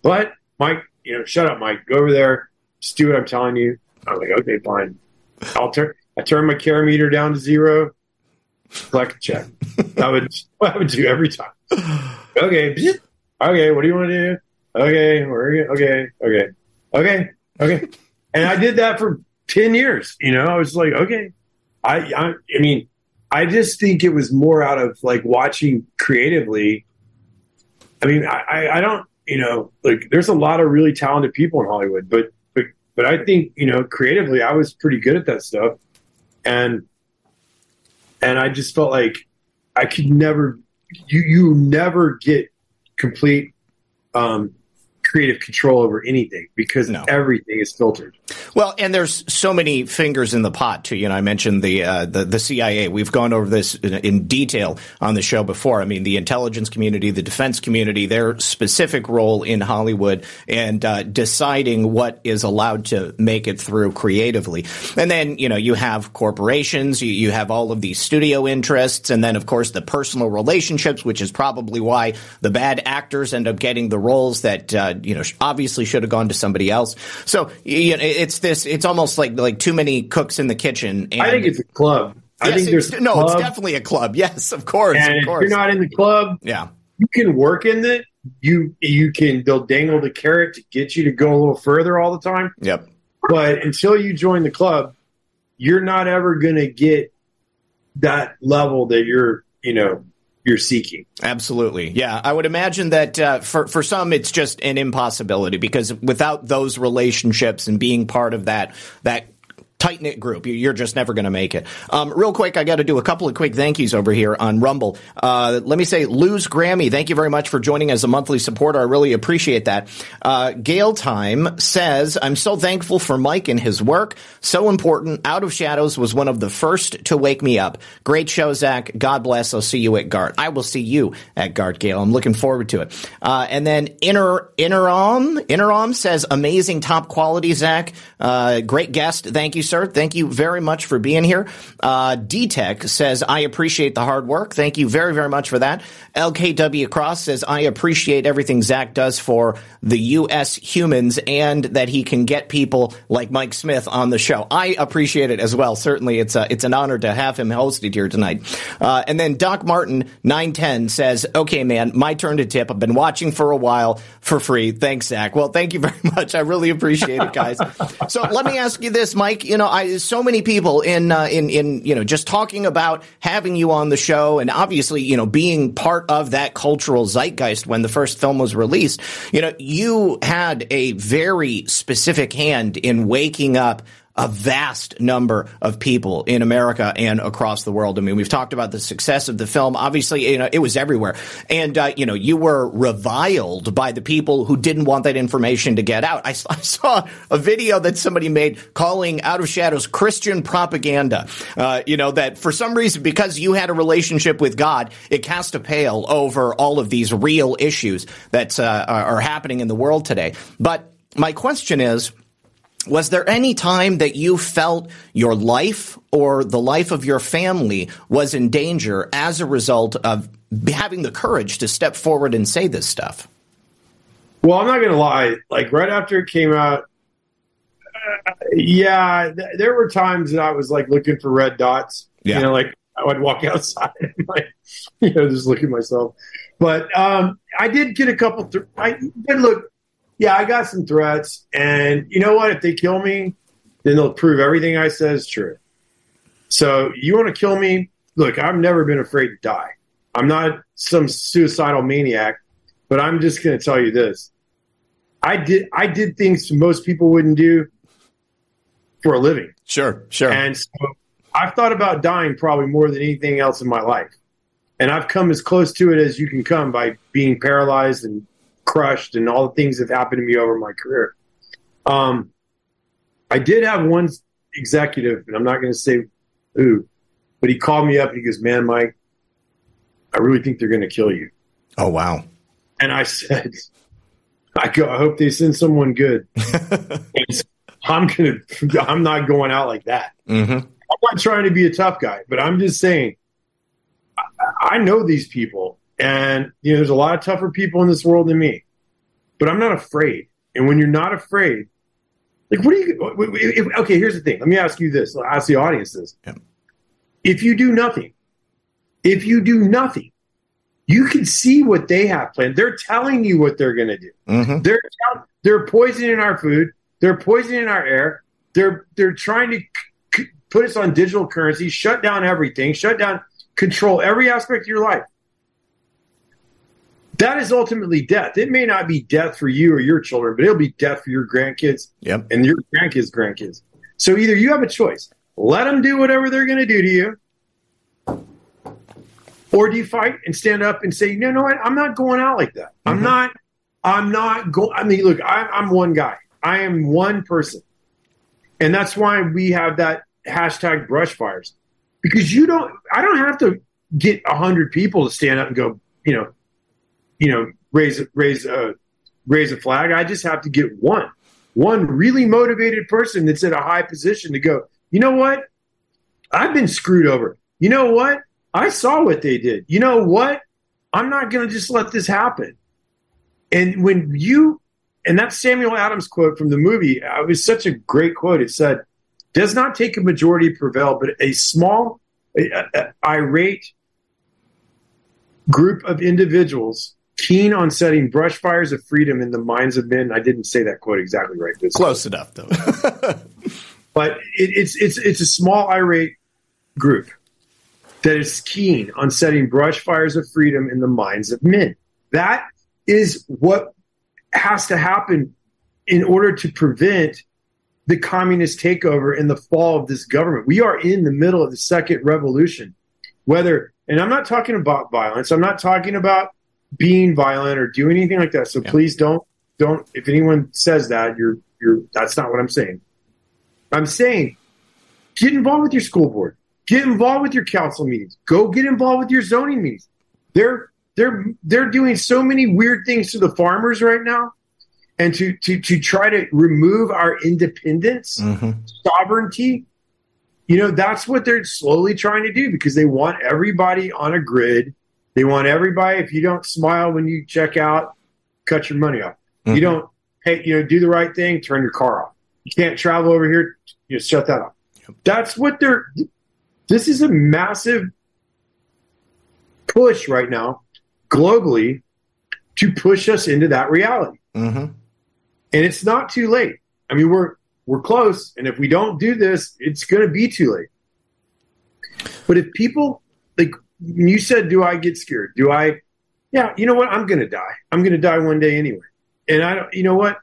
But Mike, you know, shut up, Mike. Go over there. Just do what I'm telling you. I'm like, okay, fine. I'll turn. I turn my care meter down to zero collect a check. that would I would do every time. Okay, okay. What do you want to do? Okay, we're okay, okay, okay, okay. And I did that for ten years. You know, I was like, okay. I, I, I mean, I just think it was more out of like watching creatively. I mean, I, I don't, you know, like there's a lot of really talented people in Hollywood, but but but I think you know creatively, I was pretty good at that stuff, and and I just felt like I could never you you never get complete um, creative control over anything because no. everything is filtered. Well, and there's so many fingers in the pot too. You know, I mentioned the uh, the, the, CIA. We've gone over this in, in, detail on the show before. I mean, the intelligence community, the defense community, their specific role in Hollywood and uh, deciding what is allowed to make it through creatively. And then you know you have corporations, you, you have all of these studio interests, and then of course the personal relationships, which is probably why the bad actors end up getting the roles that uh, you know obviously should have gone to somebody else. So you know, it's this. It's almost like like too many cooks in the kitchen. And, I think it's a club. I think there's no. Club, it's definitely a club. Yes, of course. And of course. if you're not in the club, yeah, you can work in it. You you can they'll dangle the carrot to get you to go a little further all the time. Yep. But until you join the club, you're not ever going to get that level that you're you know you're seeking. Absolutely. Yeah. I would imagine that uh, for, for some, it's just an impossibility because without those relationships and being part of that, that tight knit group. You're just never going to make it. Um, real quick, I got to do a couple of quick thank yous over here on Rumble. Uh, let me say, Luz Grammy, thank you very much for joining as a monthly supporter. I really appreciate that. Uh, Gail Time says, I'm so thankful for Mike and his work. So important. Out of Shadows was one of the first to wake me up. Great show, Zak. God bless. I'll see you at GART. I will see you at GART, Gail. I'm looking forward to it. Uh, and then Inner, Interom, Interom says, amazing top quality, Zak. Uh, great guest. Thank you sir. Thank you very much for being here. Uh, D-Tech says, I appreciate the hard work. Thank you very, very much for that. LKW Cross says, I appreciate everything Zak does for the U.S. humans and that he can get people like Mike Smith on the show. I appreciate it as well. Certainly, it's, a, it's an honor to have him hosted here tonight. Uh, and then Doc Martin, 910, says, Okay, man, my turn to tip. I've been watching for a while for free. Thanks, Zak. Well, thank you very much. I really appreciate it, guys. so let me ask you this, Mike. You know, I, so many people in, uh, in, in, you know, just talking about having you on the show and obviously, you know, being part of that cultural zeitgeist when the first film was released. You know, you had a very specific hand in waking up a vast number of people in America and across the world. I mean, we've talked about the success of the film. Obviously, you know, it was everywhere. And, uh, you know, you were reviled by the people who didn't want that information to get out. I, I, saw a video that somebody made calling Out of Shadows Christian propaganda. Uh, you know, that for some reason, because you had a relationship with God, it cast a pale over all of these real issues that uh, are happening in the world today. But my question is, was there any time that you felt your life or the life of your family was in danger as a result of having the courage to step forward and say this stuff? Well, I'm not going to lie. Like right after it came out, uh, yeah, th- there were times that I was like looking for red dots. Yeah. You know, like I would walk outside and like, you know, just look at myself. But um, I did get a couple. Th- I did look yeah, I got some threats, and you know what? If they kill me, then they'll prove everything I said is true. So you want to kill me? Look, I've never been afraid to die. I'm not some suicidal maniac, but I'm just going to tell you this: I did I did things most people wouldn't do for a living. Sure, sure. And so I've thought about dying probably more than anything else in my life, and I've come as close to it as you can come by being paralyzed and crushed and all the things that have happened to me over my career. Um, I did have one executive, and I'm not going to say who, but he called me up and he goes, "Man, Mike, I really think they're going to kill you." Oh wow! And I said, "I go. I hope they send someone good." I'm gonna. I'm not going out like that. Mm-hmm. I'm not trying to be a tough guy, but I'm just saying. I, I know these people, and you know, there's a lot of tougher people in this world than me, but I'm not afraid. And when you're not afraid, like, what do you? If, okay, here's the thing. Let me ask you this. I'll ask the audience this. Yeah. If you do nothing, if you do nothing, you can see what they have planned. They're telling you what they're going to do. Mm-hmm. They're they're poisoning our food. They're poisoning our air. They're they're trying to c- put us on digital currency, shut down everything, shut down, control every aspect of your life that is ultimately death. It may not be death for you or your children, but it'll be death for your grandkids yep. and your grandkids' grandkids. So either you have a choice: let them do whatever they're going to do to you, or do you fight and stand up and say, "No, no, I'm not going out like that. Mm-hmm. I'm not. I'm not going." I mean, look, I, I'm one guy. I am one person, and that's why we have that hashtag brush fires because you don't. I don't have to get a hundred people to stand up and go, you know you know, raise raise a raise a flag. I just have to get one, one really motivated person that's in a high position to go. You know what? I've been screwed over. You know what? I saw what they did. You know what? I'm not going to just let this happen. And when you, and that Samuel Adams quote from the movie, uh, it was such a great quote. It said, "Does not take a majority prevail, but a small, irate group of individuals keen on setting brush fires of freedom in the minds of men. I didn't say that quote exactly right. This Close enough, though. but it, it's it's it's a small irate group that is keen on setting brush fires of freedom in the minds of men. That is what has to happen in order to prevent the communist takeover and the fall of this government. We are in the middle of the second revolution. Whether, and I'm not talking about violence, I'm not talking about being violent or doing anything like that. So yeah. please don't don't if anyone says that, you're you're that's not what I'm saying. I'm saying get involved with your school board. Get involved with your council meetings. Go get involved with your zoning meetings. They're they're they're doing so many weird things to the farmers right now. and to to to try to remove our independence, Mm-hmm. sovereignty. You know, that's what they're slowly trying to do because they want everybody on a grid. They want everybody. If you don't smile when you check out, cut your money off. Mm-hmm. You don't, hey, you know, do the right thing. Turn your car off. You can't travel over here. You know, shut that off. That's what they're. This is a massive push right now, globally, to push us into that reality. Mm-hmm. And it's not too late. I mean, we're we're close, and if we don't do this, it's going to be too late. But if people like when you said, "Do I get scared?" Do I? Yeah, you know what? I'm going to die. I'm going to die one day anyway. And I don't. You know what?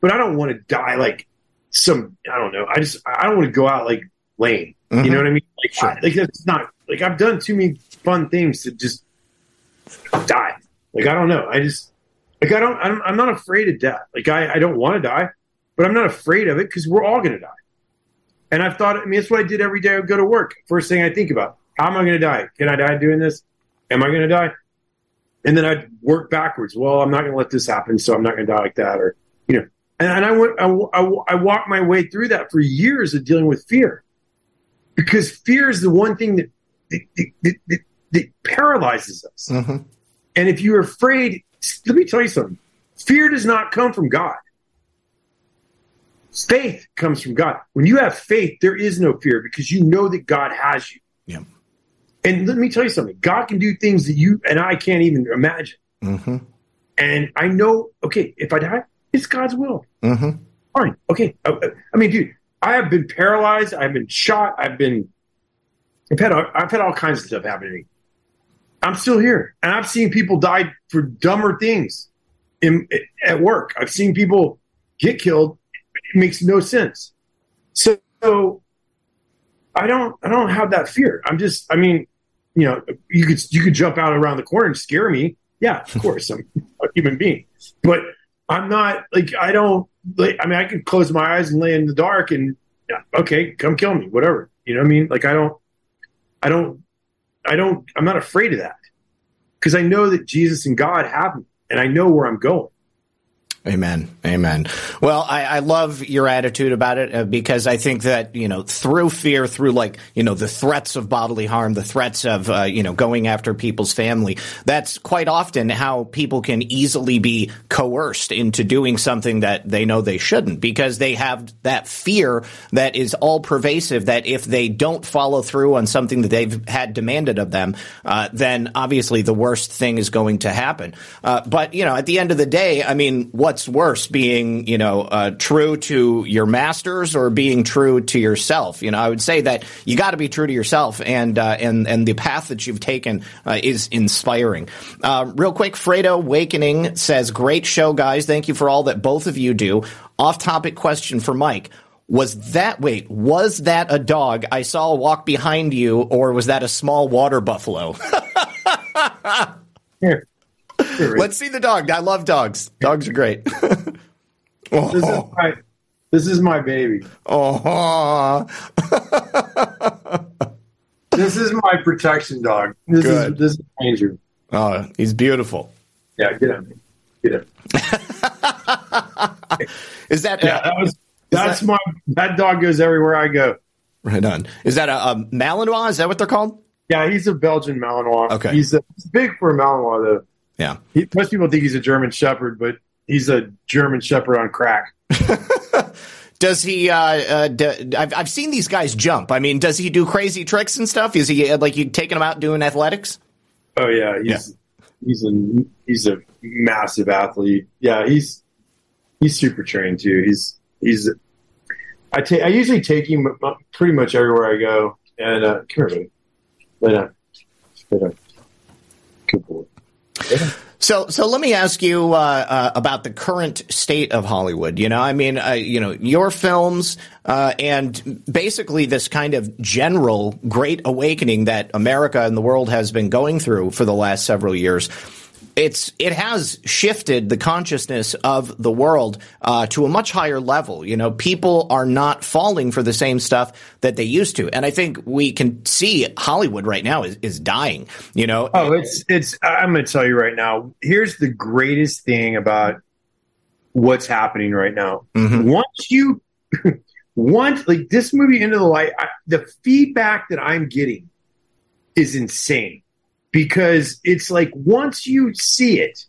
But I don't want to die like some. I don't know. I just. I don't want to go out like lame. Mhm. You know what I mean? Like, Sure. I- like that's not like I've done too many fun things to just die. Like I don't know. I just like I don't. I'm, I'm not afraid of death. Like I, I don't want to die, but I'm not afraid of it because we're all going to die. And I've thought. I mean, that's what I did every day. I would go to work. First thing I think about: am I going to die? Can I die doing this? Am I going to die? And then I'd work backwards. Well, I'm not going to let this happen, so I'm not going to die like that, or you know. And, and I went. I, I, I walked my way through that for years of dealing with fear, because fear is the one thing that that, that, that, that paralyzes us. Mm-hmm. And if you're afraid, let me tell you something. Fear does not come from God. Faith comes from God. When you have faith, there is no fear because you know that God has you. Yeah. And let me tell you something. God can do things that you and I can't even imagine. Mm-hmm. And I know, okay, if I die, it's God's will. Mm-hmm. Fine. Okay. I, I mean, dude, I have been paralyzed. I've been shot. I've been, I've had, I've had all kinds of stuff happen to me. I'm still here, and I've seen people die for dumber things in at work. I've seen people get killed. It makes no sense. So, so I don't, I don't have that fear. I'm just, I mean, you know, you could, you could jump out around the corner and scare me. Yeah, of course, I'm a human being, but I'm not like I don't. Like, I mean, I can close my eyes and lay in the dark, and yeah, okay, come kill me, whatever. You know what I mean? Like I don't, I don't, I don't. I'm not afraid of that because I know that Jesus and God have me, and I know where I'm going. Amen. Amen. Well, I, I love your attitude about it uh, because I think that, you know, through fear, through like, you know, the threats of bodily harm, the threats of, uh, you know, going after people's family, that's quite often how people can easily be coerced into doing something that they know they shouldn't because they have that fear that is all pervasive that if they don't follow through on something that they've had demanded of them, uh, then obviously the worst thing is going to happen. Uh, but, you know, at the end of the day, I mean, what's worse, being, you know, uh, true to your masters or being true to yourself? You know, I would say that you got to be true to yourself, and uh, and and the path that you've taken uh, is inspiring. Uh, real quick, Fredo Awakening says, "Great show, guys. Thank you for all that both of you do." Off-topic question for Mike. Was that wait? Was that a dog I saw walk behind you, or was that a small water buffalo? Here. Let's see the dog. I love dogs. Dogs are great. this is oh, my this is my baby. oh, This is my protection dog. This Good. is this is Andrew. oh, he's beautiful. Yeah, get him. Get him. Is that Yeah, that was that's my that dog goes everywhere I go. right on? Is that a, a Malinois? Is that what they're called? Yeah, he's a Belgian Malinois. Okay. he's, a, he's big for a Malinois though. Yeah. He, most people think he's a German Shepherd, but he's a German Shepherd on crack. Does he? Uh, uh, d- I've I've seen these guys jump. I mean, does he do crazy tricks and stuff? Is he uh, like you taking him out doing athletics? Oh yeah, he's he's a he's a massive athlete. Yeah, he's he's super trained too. He's he's I take I usually take him pretty much everywhere I go. And uh, come here, buddy. Lay down. Lay down. Good boy. So, so let me ask you uh, uh, about the current state of Hollywood. You know, I mean, uh, you know, your films uh, and basically this kind of general great awakening that America and the world has been going through for the last several years. It's it has shifted the consciousness of the world uh, to a much higher level. You know, people are not falling for the same stuff that they used to, and I think we can see Hollywood right now is, is dying. You know, Oh, it's it's. I'm going to tell you right now. Here's the greatest thing about what's happening right now. Mm-hmm. Once you, once like this movie into the light, I, the feedback that I'm getting is insane because it's like once you see it,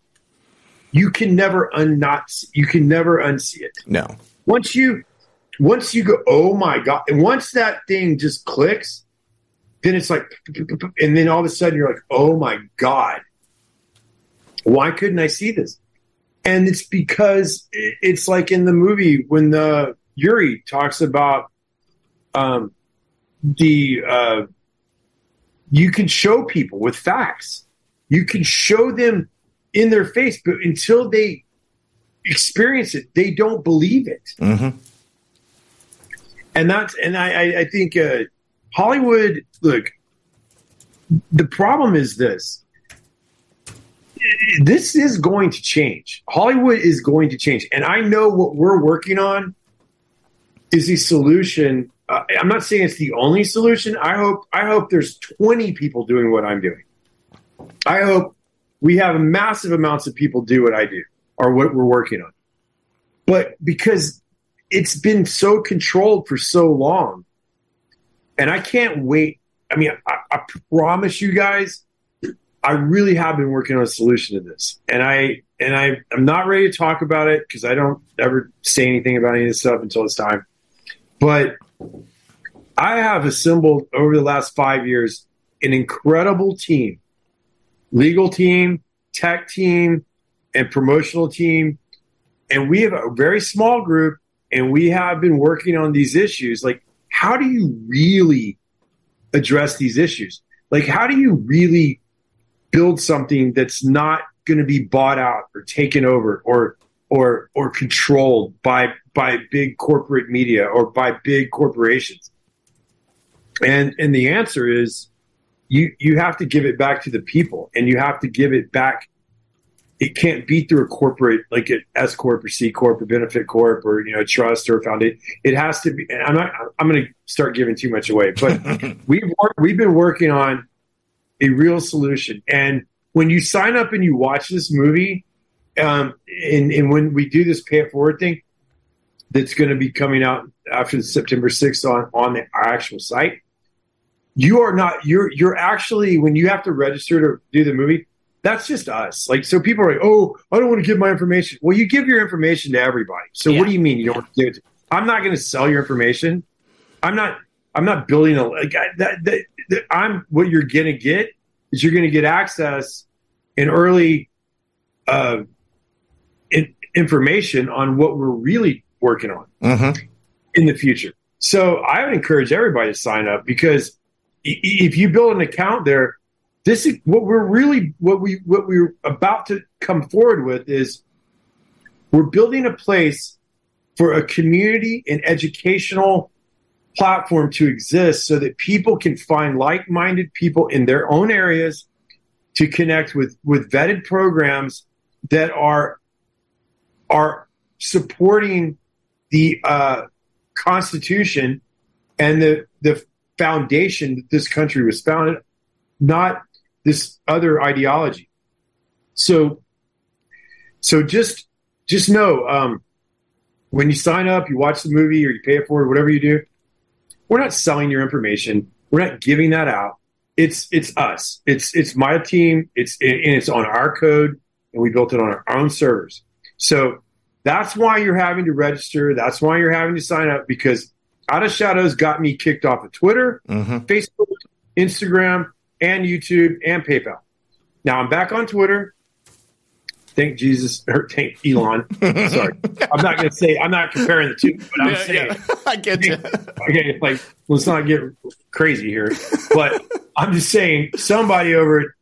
you can never unnot you can never unsee it. No. Once you once you go, oh my god, and once that thing just clicks, then it's like, and then all of a sudden you're like, oh my god, why couldn't I see this? And it's because it's like in the movie when the Yuri talks about um, the uh, you can show people with facts. You can show them in their face, but until they experience it, they don't believe it. Mm-hmm. And that's and I I think uh, Hollywood. Look, the problem is this. This is going to change. Hollywood is going to change, and I know what we're working on is a solution uh, I'm not saying it's the only solution. I hope I hope there's 20 people doing what I'm doing. I hope we have massive amounts of people do what I do or what we're working on. But because it's been so controlled for so long, and I can't wait. I mean, I, I promise you guys, I really have been working on a solution to this, and I and I I'm not ready to talk about it because I don't ever say anything about any of this stuff until it's time. But I have assembled over the last five years an incredible team, legal team, tech team, and promotional team. And we have a very small group and we have been working on these issues. Like, how do you really address these issues? Like, how do you really build something that's not going to be bought out or taken over or or or controlled by by big corporate media or by big corporations? And and the answer is you you have to give it back to the people and you have to give it back it can't be through a corporate like an S corp or C corp or benefit corp or you know trust or foundation. It has to be. I'm not. I'm going to start giving too much away, but we've we've been working on a real solution. And when you sign up and you watch this movie, um, and, and when we do this pay it forward thing, that's going to be coming out after September 6th on on the actual site. You are not. You're you're actually when you have to register to do the movie. That's just us. Like so, people are like, "Oh, I don't want to give my information." Well, you give your information to everybody. So yeah. what do you mean you don't want to give it? To, I'm not going to sell your information. I'm not. I'm not building a like that, that, that I'm what you're going to get is you're going to get access in early uh, information on what we're really working on mm-hmm. in the future. So I would encourage everybody to sign up because if you build an account there, this is what we're really what we what we're about to come forward with is we're building a place for a community and educational platform to exist so that people can find like-minded people in their own areas to connect with with vetted programs that are are supporting the uh, Constitution and the the foundation that this country was founded, not this other ideology. So, so just just know um, when you sign up, you watch the movie or you pay it for whatever you do. We're not selling your information. We're not giving that out. It's it's us. It's it's my team. It's and it's on our code, and we built it on our own servers. So that's why you're having to register. That's why you're having to sign up because Out of Shadows got me kicked off of Twitter, mm-hmm. Facebook, Instagram, and YouTube and PayPal. Now I'm back on Twitter. Thank Jesus or thank Elon. Sorry, I'm not going to say I'm not comparing the two, but I'm yeah, saying yeah. I get you. Okay, like let's not get crazy here, but I'm just saying somebody over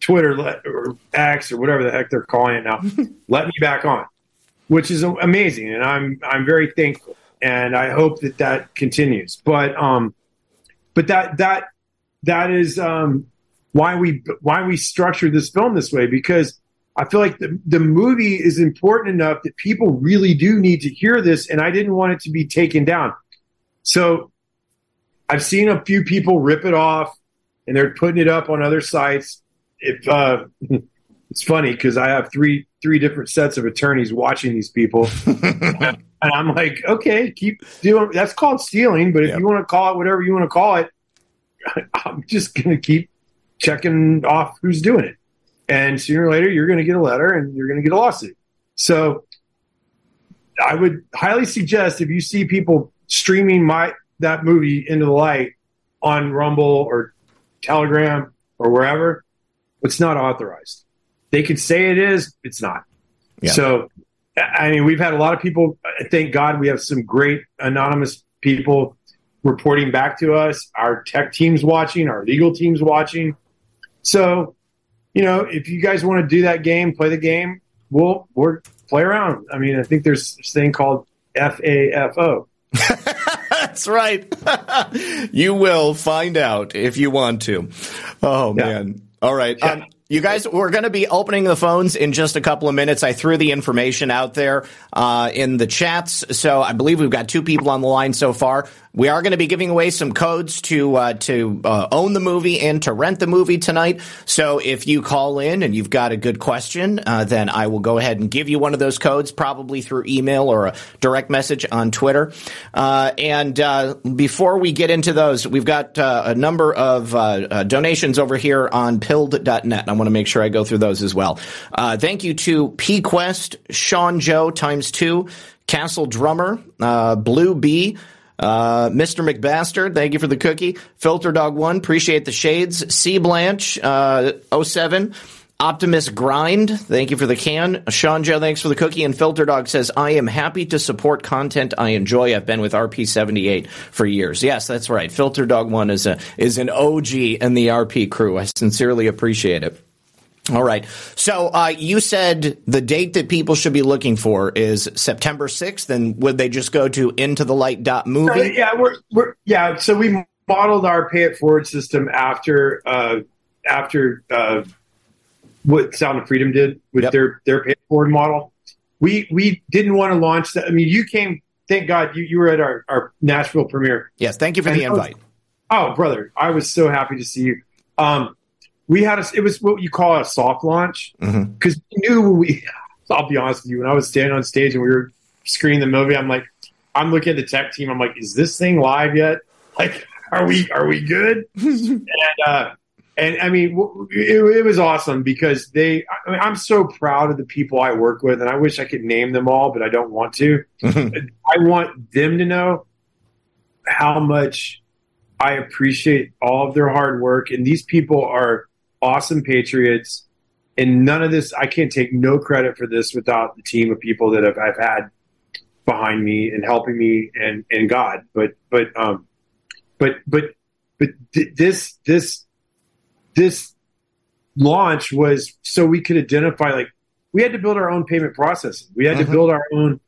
Twitter let, or X or whatever the heck they're calling it now, let me back on, which is amazing, and I'm I'm very thankful, and I hope that that continues. But um, but that that that is um, why we why we structured this film this way because I feel like the, the movie is important enough that people really do need to hear this, and I didn't want it to be taken down. So I've seen a few people rip it off, and they're putting it up on other sites. If uh, it's funny because I have three three different sets of attorneys watching these people, and I'm like, okay, keep doing. That's called stealing, but if Yep. you want to call it whatever you want to call it, I'm just gonna keep checking off who's doing it, and sooner or later you're gonna get a letter and you're gonna get a lawsuit. So, I would highly suggest if you see people streaming my that movie into the light on Rumble or Telegram or wherever, it's not authorized. They could say it is, it's not. Yeah. So, I mean, we've had a lot of people. Thank God, we have some great anonymous people reporting back to us. Our tech team's watching, our legal team's watching. So, you know, if you guys want to do that game, play the game. We'll we'll play around. I mean, I think there's this thing called FAFO. That's right. you will find out if you want to. Oh Yeah. man. All right. Yeah. Um, you guys, we're going to be opening the phones in just a couple of minutes. I threw the information out there uh, in the chats, so I believe we've got two people on the line so far. We are going to be giving away some codes to uh, to uh, own the movie and to rent the movie tonight. So if you call in and you've got a good question, uh, then I will go ahead and give you one of those codes, probably through email or a direct message on Twitter. Uh, and uh, before we get into those, we've got a number of donations over here on pilled.net. I want to make sure I go through those as well. Uh, thank you to PQuest, Sean Joe times two, Castle Drummer, uh, Blue Bee. Uh, Mr. McBastard, thank you for the cookie. Filter Dog One, appreciate the shades. C Blanche, uh, 07. Optimus Grind, thank you for the can. Sean Joe, thanks for the cookie. And Filter Dog says, I am happy to support content I enjoy. I've been with RP78 for years. Yes, that's right. Filter Dog One is a, is an OG in the RP crew. I sincerely appreciate it. All right. So uh, you said the date that people should be looking for is September 6th, and would they just go to into the light dot movie? yeah, we're, we're yeah. So we modeled our pay it forward system after uh, after uh, what Sound of Freedom did with Yep. their their pay it forward model. We we didn't want to launch that. I mean, you came. Thank God you, you were at our, our Nashville premiere. Yes. Thank you for the And- invite. Oh, brother, I was so happy to see you. Um, we had a, it was what you call a soft launch because we knew when we. I'll be honest with you. When I was standing on stage and we were screening the movie, I'm like, I'm looking at the tech team. I'm like, is this thing live yet? Like, are we are we good? and uh, and I mean, it, it was awesome because they. I mean, I'm so proud of the people I work with, and I wish I could name them all, but I don't want to. I want them to know how much I appreciate all of their hard work. And these people are awesome patriots. And none of this, I can't take no credit for this without the team of people that I've, I've had behind me and helping me and, and God. But, but, um, but, but, but th- this, this, this launch was so we could identify, like, we had to build our own payment processing. We had Mhm. to build our own,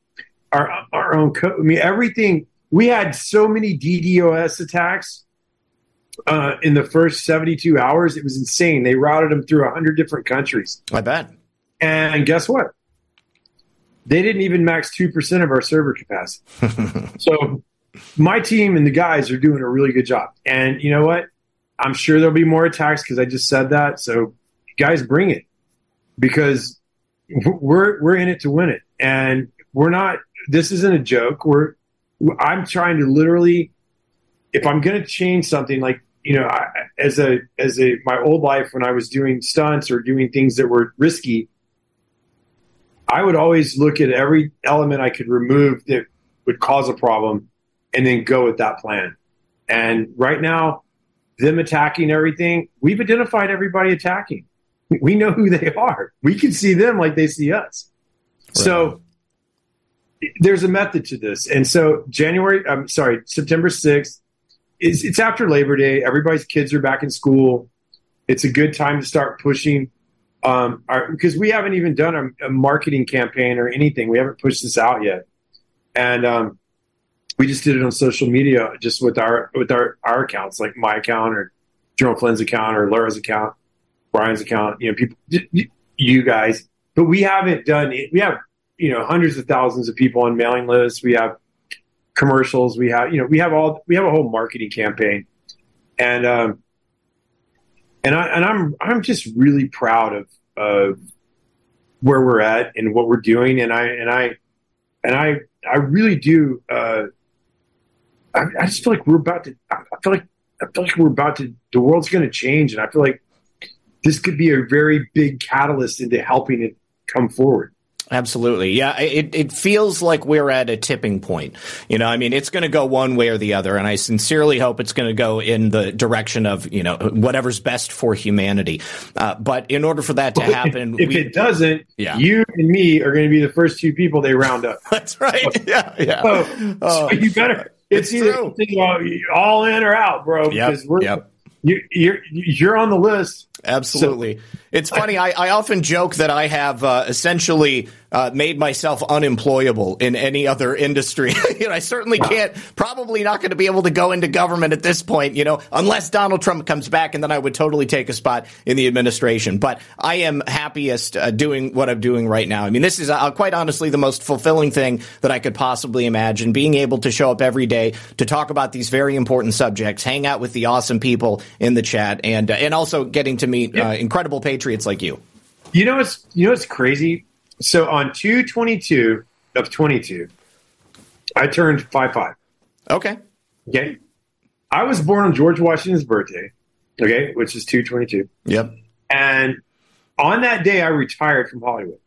our, our own code. I mean, everything, we had so many DDoS attacks uh, in the first 72 hours. It was insane. They routed them through 100 different countries. I bet. And guess what? They didn't even max 2% of our server capacity. so my team and the guys are doing a really good job. And you know what? I'm sure there'll be more attacks because I just said that. So guys, bring it because we're we're in it to win it, and we're not. This isn't a joke. We're I'm trying to literally, if I'm going to change something, like you know, I, as a as a my old life when I was doing stunts or doing things that were risky, I would always look at every element I could remove that would cause a problem, and then go with that plan. And right now, them attacking everything, we've identified everybody attacking. We know who they are. We can see them like they see us. So there's a method to this. And so January, I'm sorry, September 6th, is it's after Labor Day. Everybody's kids are back in school. It's a good time to start pushing. Um, our, because we haven't even done a, a marketing campaign or anything. We haven't pushed this out yet. And, um, we just did it on social media, just with our, with our, our accounts, like my account or Jerome Flynn's account or Laura's account, Brian's account, you know, people, you guys, but we haven't done it. We have, you know, hundreds of thousands of people on mailing lists. We have commercials. We have, you know, we have all, we have a whole marketing campaign. And, um, and I, and I'm, I'm just really proud of, of where we're at and what we're doing, and I and I and I I really do. Uh, I, I just feel like we're about to. I feel like I feel like we're about to. The world's going to change, and I feel like this could be a very big catalyst into helping it come forward. Absolutely. Yeah. It, it feels like we're at a tipping point. You know, I mean, it's going to go one way or the other. And I sincerely hope it's going to go in the direction of, you know, whatever's best for humanity. Uh, but in order for that to happen, if, if we, it doesn't, yeah. you and me are going to be the first two people they round up. That's right. Yeah. Yeah. So, oh, so you better, it's, it's either all in or out, bro, yep, because we're, yep. you, you're, you're on the list. Absolutely. So, it's funny. I, I, often joke that I have uh, essentially uh, made myself unemployable in any other industry. you know, I certainly can't, probably not going to be able to go into government at this point, you know, unless Donald Trump comes back and then I would totally take a spot in the administration. But I am happiest uh, doing what I'm doing right now. I mean, this is uh, quite honestly the most fulfilling thing that I could possibly imagine being able to show up every day to talk about these very important subjects, hang out with the awesome people in the chat and, uh, and also getting to meet uh, incredible patriots like you. You know, it's, you know, it's crazy so on 222 of 22, I turned 5 5. Okay. Okay. I was born on George Washington's birthday, okay, which is 222. Yep. And on that day, I retired from Hollywood.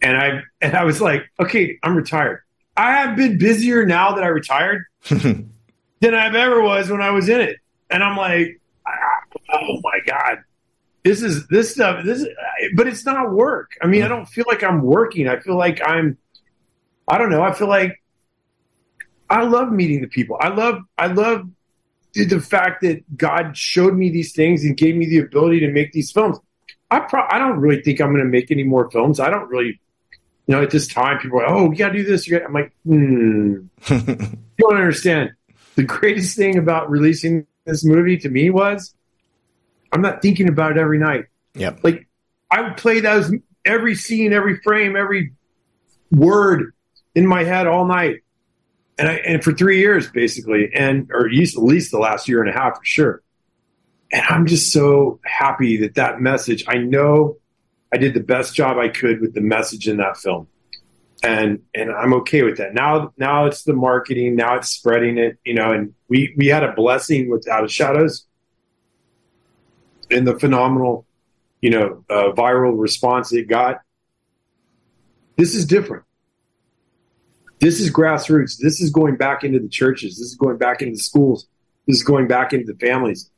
And I and I was like, okay, I'm retired. I have been busier now that I retired than I've ever was when I was in it. And I'm like, ah, oh my God, this is this stuff this is, but it's not work. I mean i don't feel like i'm working. I feel like i'm i don't know. I feel like i love meeting the people. I love i love the fact that god showed me these things and gave me the ability to make these films. I pro- i don't really think i'm going to make any more films. I don't really you know at this time people are oh you gotta do this. I'm like hmm. You don't understand. The greatest thing about releasing this movie to me was I'm not thinking about it every night. Yeah. Like I would play those every scene, every frame, every word in my head all night. And I, and for three years basically, and or at least, at least the last year and a half for sure. And I'm just so happy that that message. I know I did the best job I could with the message in that film, and and I'm okay with that. Now now it's the marketing. Now it's spreading it. You know, and we we had a blessing with Out of Shadows and the phenomenal, you know, uh, viral response it got. This is different. This is grassroots. This is going back into the churches. This is going back into the schools. This is going back into the families.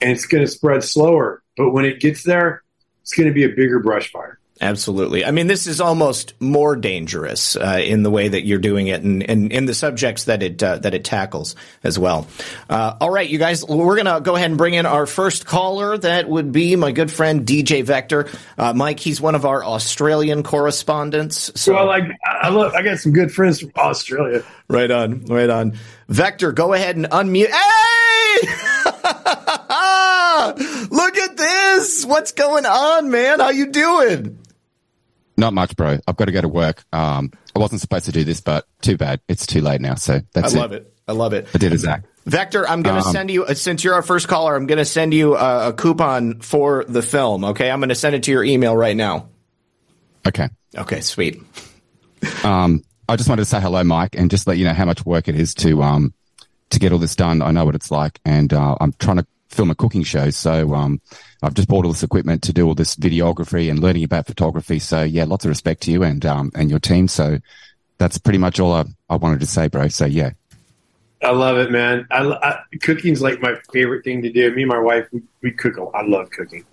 And it's going to spread slower. But when it gets there, it's going to be a bigger brush fire. Absolutely. I mean, this is almost more dangerous uh, in the way that you're doing it, and, and in the subjects that it uh, that it tackles as well. Uh, all right, you guys, we're gonna go ahead and bring in our first caller. That would be my good friend DJ Vector. Uh, Mike, he's one of our Australian correspondents. So, well, I, I, look, I got some good friends from Australia. Right on, right on. Vector, go ahead and unmute. Hey! Look at this! What's going on, man? How you doing? Not much, bro. I've got to go to work. Um, I wasn't supposed to do this, but too bad. It's too late now. So that's it. I love it. I love it. I did it, Zak. Vector, I'm going to um, send you, uh, since you're our first caller, I'm going to send you a, a, coupon for the film. Okay. I'm going to send it to your email right now. Okay. Okay. Sweet. Um, I just wanted to say hello, Mike, and just let you know how much work it is to, um, to get all this done. I know what it's like, and uh, I'm trying to film a cooking show. So um, I've just bought all this equipment to do all this videography and learning about photography. So yeah, lots of respect to you and um, and your team. So that's pretty much all I, I wanted to say, bro. So yeah. I love it, man. I, I, cooking's like my favorite thing to do. Me and my wife, we, we cook. I love cooking.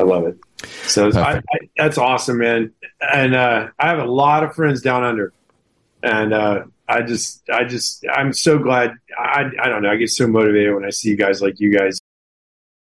I love it. So I, I, that's awesome, man. And uh, I have a lot of friends down under, and uh, I just, I just, I'm so glad. I, I don't know. I get so motivated when I see guys like you guys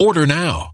Order now.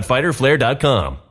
www.fighterflare.com.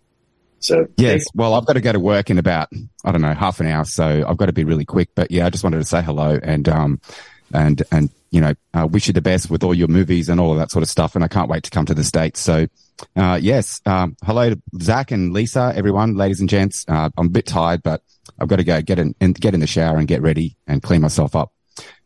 So Yes. Well, I've got to go to work in about, I don't know, half an hour. So I've got to be really quick. But yeah, I just wanted to say hello and, um, and, and, you know, uh, wish you the best with all your movies and all of that sort of stuff. And I can't wait to come to the States. So, uh, yes, um, hello to Zak and Lisa, everyone, ladies and gents. Uh, I'm a bit tired, but I've got to go get in and get in the shower and get ready and clean myself up.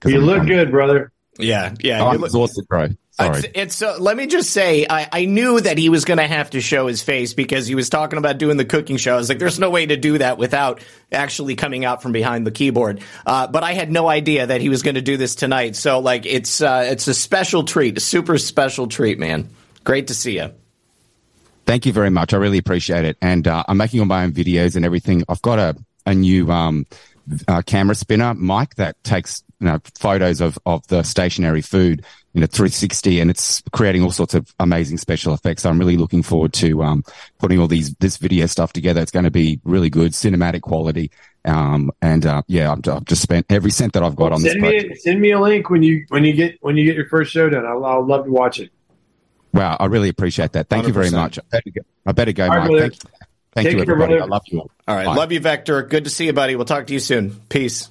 you I'm- look I'm- good, brother. Yeah, yeah. I'm you look- exhausted, bro. Sorry. It's, it's uh, let me just say, I, I knew that he was going to have to show his face because he was talking about doing the cooking show. I was like, there's no way to do that without actually coming out from behind the keyboard. Uh, but I had no idea that he was going to do this tonight. So like, it's uh, it's a special treat, a super special treat, man. Great to see you. Thank you very much. I really appreciate it. And uh, I'm making all my own videos and everything. I've got a, a new um, uh, camera spinner mic that takes you know, photos of, of the stationary food in a 360 and it's creating all sorts of amazing special effects. So I'm really looking forward to um, putting all these this video stuff together. It's going to be really good, cinematic quality. Um, and uh, yeah, I've, I've just spent every cent that I've got on this Send project. me send me a link when you when you get when you get your first show done. I'll, I'll love to watch it. Wow, I really appreciate that. Thank you very much. I better go, I better go All right, Mike. brother. Thank you. Thank Take you, care, everybody. brother. I love you all. All right. Bye. Love you, Vector. Good to see you, buddy. We'll talk to you soon. Peace.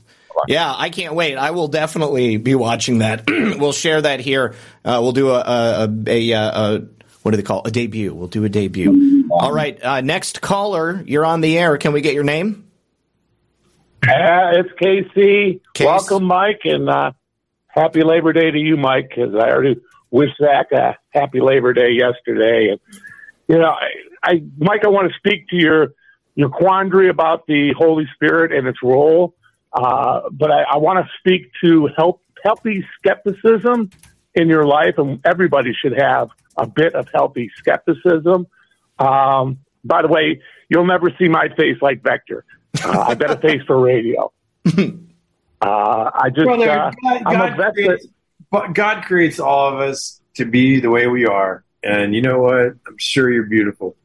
Yeah, I can't wait. I will definitely be watching that. we'll share that here. Uh, we'll do a, a, a, a, a what do they call it? a debut? We'll do a debut. All right. Uh, next caller, you're on the air. Can we get your name? Uh, it's KC. Case. Welcome, Mike, and uh, happy Labor Day to you, Mike. Because I already wished Zak a happy Labor Day yesterday. And you know, I, I Mike, I want to speak to your your quandary about the Holy Spirit and its role, uh, but I, I want to speak to help healthy skepticism in your life, and everybody should have a bit of healthy skepticism. Um, by the way, you'll never see my face like Vector. Uh, I got a face for radio. Uh, I just, Brother, uh, God, I'm God a creates, but God creates all of us to be the way we are, and you know what? I'm sure you're beautiful.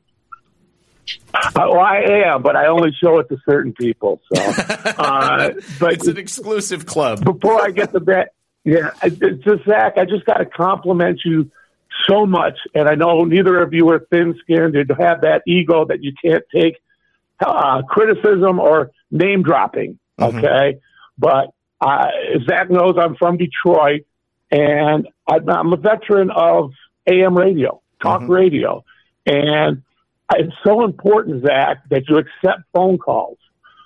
Uh, well, I am, but I only show it to certain people. So, uh, but It's an exclusive club. before I get to that, Yeah, it's just Zak. I just got to compliment you so much, and I know neither of you are thin-skinned and have that ego that you can't take uh, criticism or name dropping. Mm-hmm. Okay, but uh, Zak knows I'm from Detroit, and I'm, I'm a veteran of AM radio, talk Mm-hmm. radio, and it's so important, Zak, that you accept phone calls.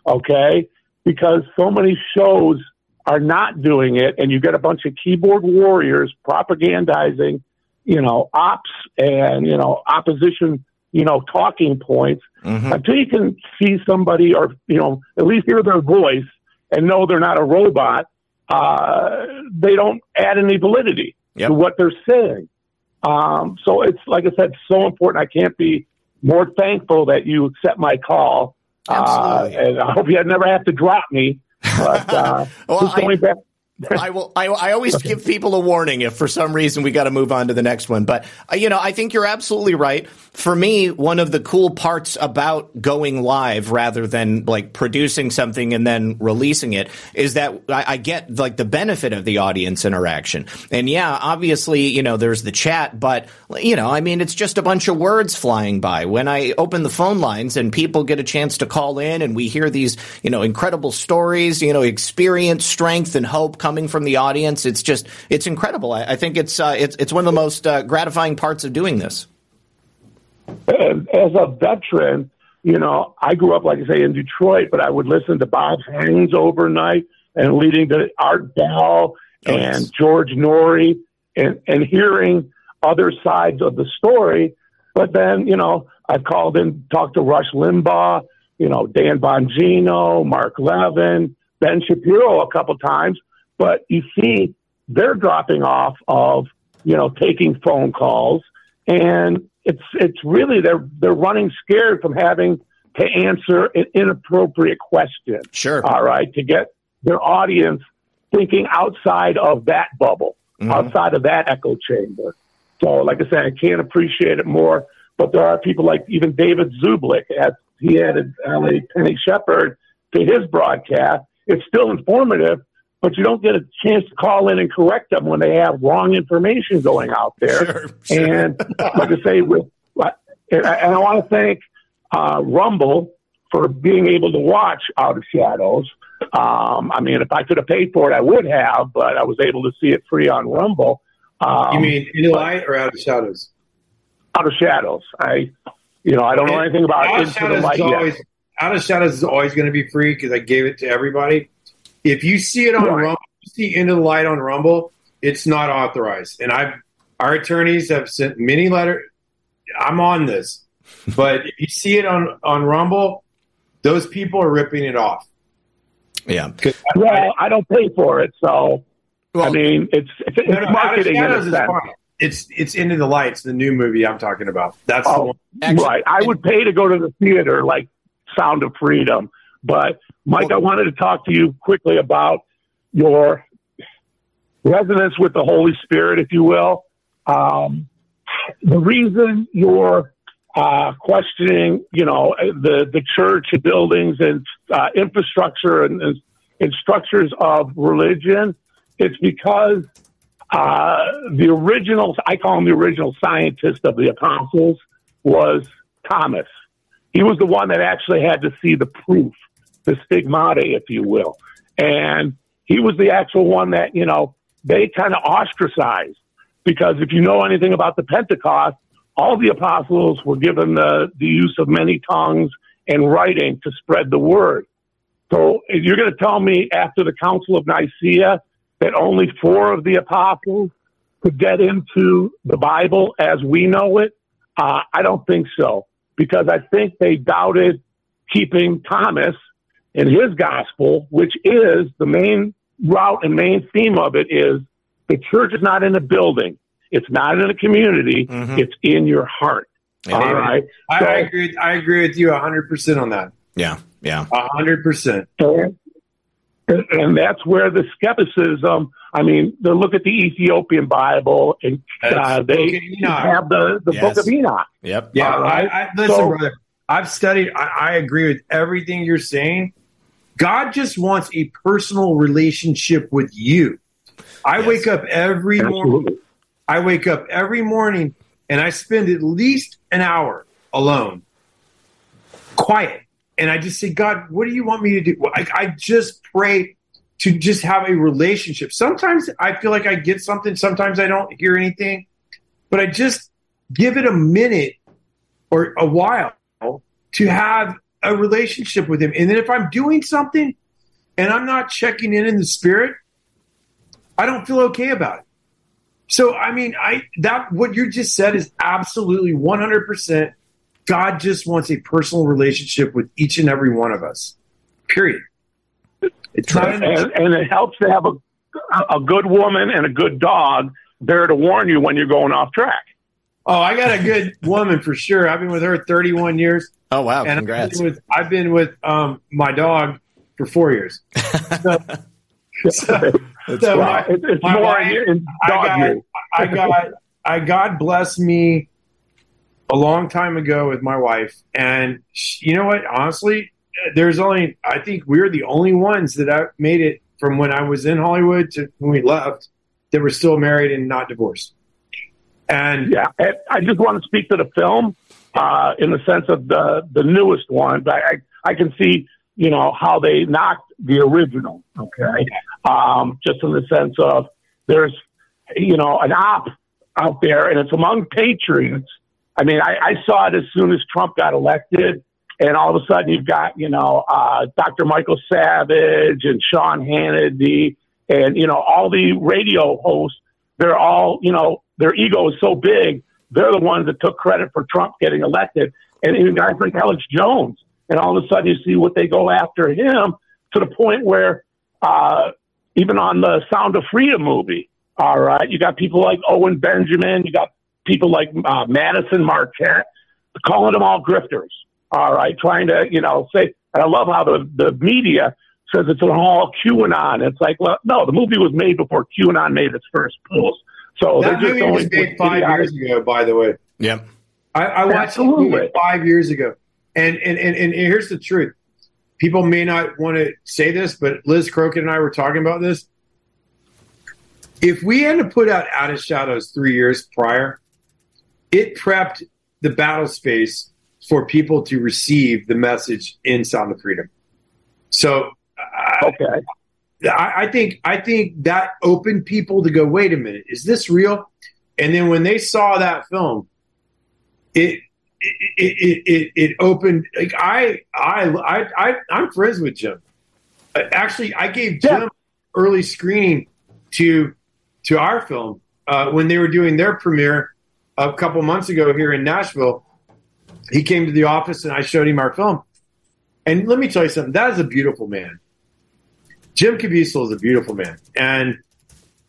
Okay, because so many shows are not doing it, and you get a bunch of keyboard warriors propagandizing, you know, ops and you know opposition, you know, talking points. Mm-hmm. Until you can see somebody, or you know, at least hear their voice and know they're not a robot, uh, they don't add any validity Yep. to what they're saying. Um, so it's like I said, so important. I can't be more thankful that you accept my call. Uh, and I hope you never have to drop me. But uh, Well, just I- going back. I will. I, I always give people a warning if for some reason we got to move on to the next one. But uh, you know, I think you're absolutely right. For me, one of the cool parts about going live rather than like producing something and then releasing it is that I, I get like the benefit of the audience interaction. And yeah, obviously, you know, there's the chat, but you know, I mean, it's just a bunch of words flying by. When I open the phone lines and people get a chance to call in and we hear these, you know, incredible stories, you know, experience, strength, and hope coming from the audience, it's just, it's incredible. I, I think it's, uh, it's, it's one of the most uh, gratifying parts of doing this. As a veteran, you know, I grew up, like I say, in Detroit, but I would listen to Bob Haynes overnight and leading to Art Bell and yes. George Noory and, and hearing other sides of the story. But then, you know, I've called and talked to Rush Limbaugh, you know, Dan Bongino, Mark Levin, Ben Shapiro a couple times. But you see, they're dropping off of, you know, taking phone calls and it's it's really they're they're running scared from having to answer an inappropriate question. Sure. All right, to get their audience thinking outside of that bubble, mm-hmm. outside of that echo chamber. So, like I said, I can't appreciate it more. But there are people like even David Zublick, as he added LA Penny Shepherd to his broadcast. It's still informative, but you don't get a chance to call in and correct them when they have wrong information going out there. Sure, sure. And like I say, with and I, want to thank uh, Rumble for being able to watch Out of Shadows. Um, I mean, if I could have paid for it, I would have, but I was able to see it free on Rumble. Um, You mean in the light or out of shadows? Out of Shadows? I, you know, I don't know anything about out of Into the shadows Light is yet. out of shadows is always going to be free because I gave it to everybody. If you see it on Right. Rumble, you see into the light on Rumble, it's not authorized. And I, our attorneys have sent many letters. I'm on this, but if you see it on on Rumble, those people are ripping it off. Yeah. I- Well, I don't pay for it, so I mean, it's it's, it's No, no, Out of marketing in a Shadows is sense. It's it's into the lights, the new movie I'm talking about. That's the Oh, one. Actually- right. I would pay to go to the theater, like Sound of Freedom. But Mike, I wanted to talk to you quickly about your resonance with the Holy Spirit, if you will. Um, the reason you're uh, questioning, you know, the the church buildings and uh, infrastructure and, and, and structures of religion, it's because uh, the original, I call him the original scientist of the apostles, was Thomas. He was the one that actually had to see the proof, the stigmata, if you will. And he was the actual one that, you know, they kind of ostracized because if you know anything about the Pentecost, all the apostles were given the, the use of many tongues and writing to spread the word. So you're going to tell me after the Council of Nicaea that only four of the apostles could get into the Bible as we know it, uh, I don't think so. Because I think they doubted keeping Thomas in his gospel, which is the main route and main theme of it is the church is not in a building. It's not in a community. Mhm. It's in your heart. Yeah. All right. I, So- I agree. I agree with you 100 percent on that. Yeah. Yeah. 100 percent. And, and that's where the skepticism. I mean, they look at the Ethiopian Bible, and uh, they Book of Enoch. have the, the Yes. Book of Enoch. Yep. Yeah, All right. I, I, listen, So- brother. I've studied. I, I agree with everything you're saying. God just wants a personal relationship with you. I yes. wake up every Absolutely. morning. I wake up every morning and I spend at least an hour alone, quiet. And I just say, God, what do you want me to do? I, I just pray to just have a relationship. Sometimes I feel like I get something, sometimes I don't hear anything, but I just give it a minute or a while to have a relationship with him. And then if I'm doing something and I'm not checking in in the spirit, I don't feel okay about it. So I mean, I that what you just said is absolutely 100%. God just wants a personal relationship with each and every one of us. Period. It's not and, and it helps to have a a good woman and a good dog there to warn you when you're going off track. Oh, I got a good woman for sure. I've been with her 31 years. Oh wow! And Congrats. I've been with, I've been with um, my dog for four years. So, so, so my, it's my more wife, I got, I got, I God bless me a long time ago with my wife, and she, you know what? Honestly, there's only I think we're the only ones that I made it from when I was in Hollywood to when we left that were still married and not divorced. And yeah, I just want to speak to the film uh, in the sense of the the newest one. But I, I can see you know how they knocked the original. Okay, um, just in the sense of there's you know an op out there, and it's among patriots. I mean, I, I saw it as soon as Trump got elected, and all of a sudden you've got you know uh, Dr. Michael Savage and Sean Hannity, and you know all the radio hosts. They're all you know their ego is so big they're the ones that took credit for Trump getting elected. And even guys like Alex Jones. And all of a sudden you see what they go after him to the point where uh, even on the Sound of Freedom movie, all right, you got people like Owen Benjamin, you got people like uh, Madison Marquette, calling them all grifters, all right, trying to, you know, say, and I love how the, the media says it's an all QAnon. It's like, well, no, the movie was made before QAnon made its first post. So that movie was made five years ago, by the way. Yep. I, I watched the movie five years ago. And, and, and, and here's the truth. People may not want to say this, but Liz Crokin and I were talking about this. If we had to put out Out of Shadows three years prior, it prepped the battle space for people to receive the message in Sound of Freedom. So, okay. I, I think I think that opened people to go, wait a minute, is this real? And then when they saw that film, it it, it, it, it, opened like I, I I I I'm friends with Jim. Actually, I gave Jim yeah. early screening to to our film uh, when they were doing their premiere a couple months ago here in Nashville. He came to the office and I showed him our film. And let me tell you something. That is a beautiful man. Jim Caviezel is a beautiful man, and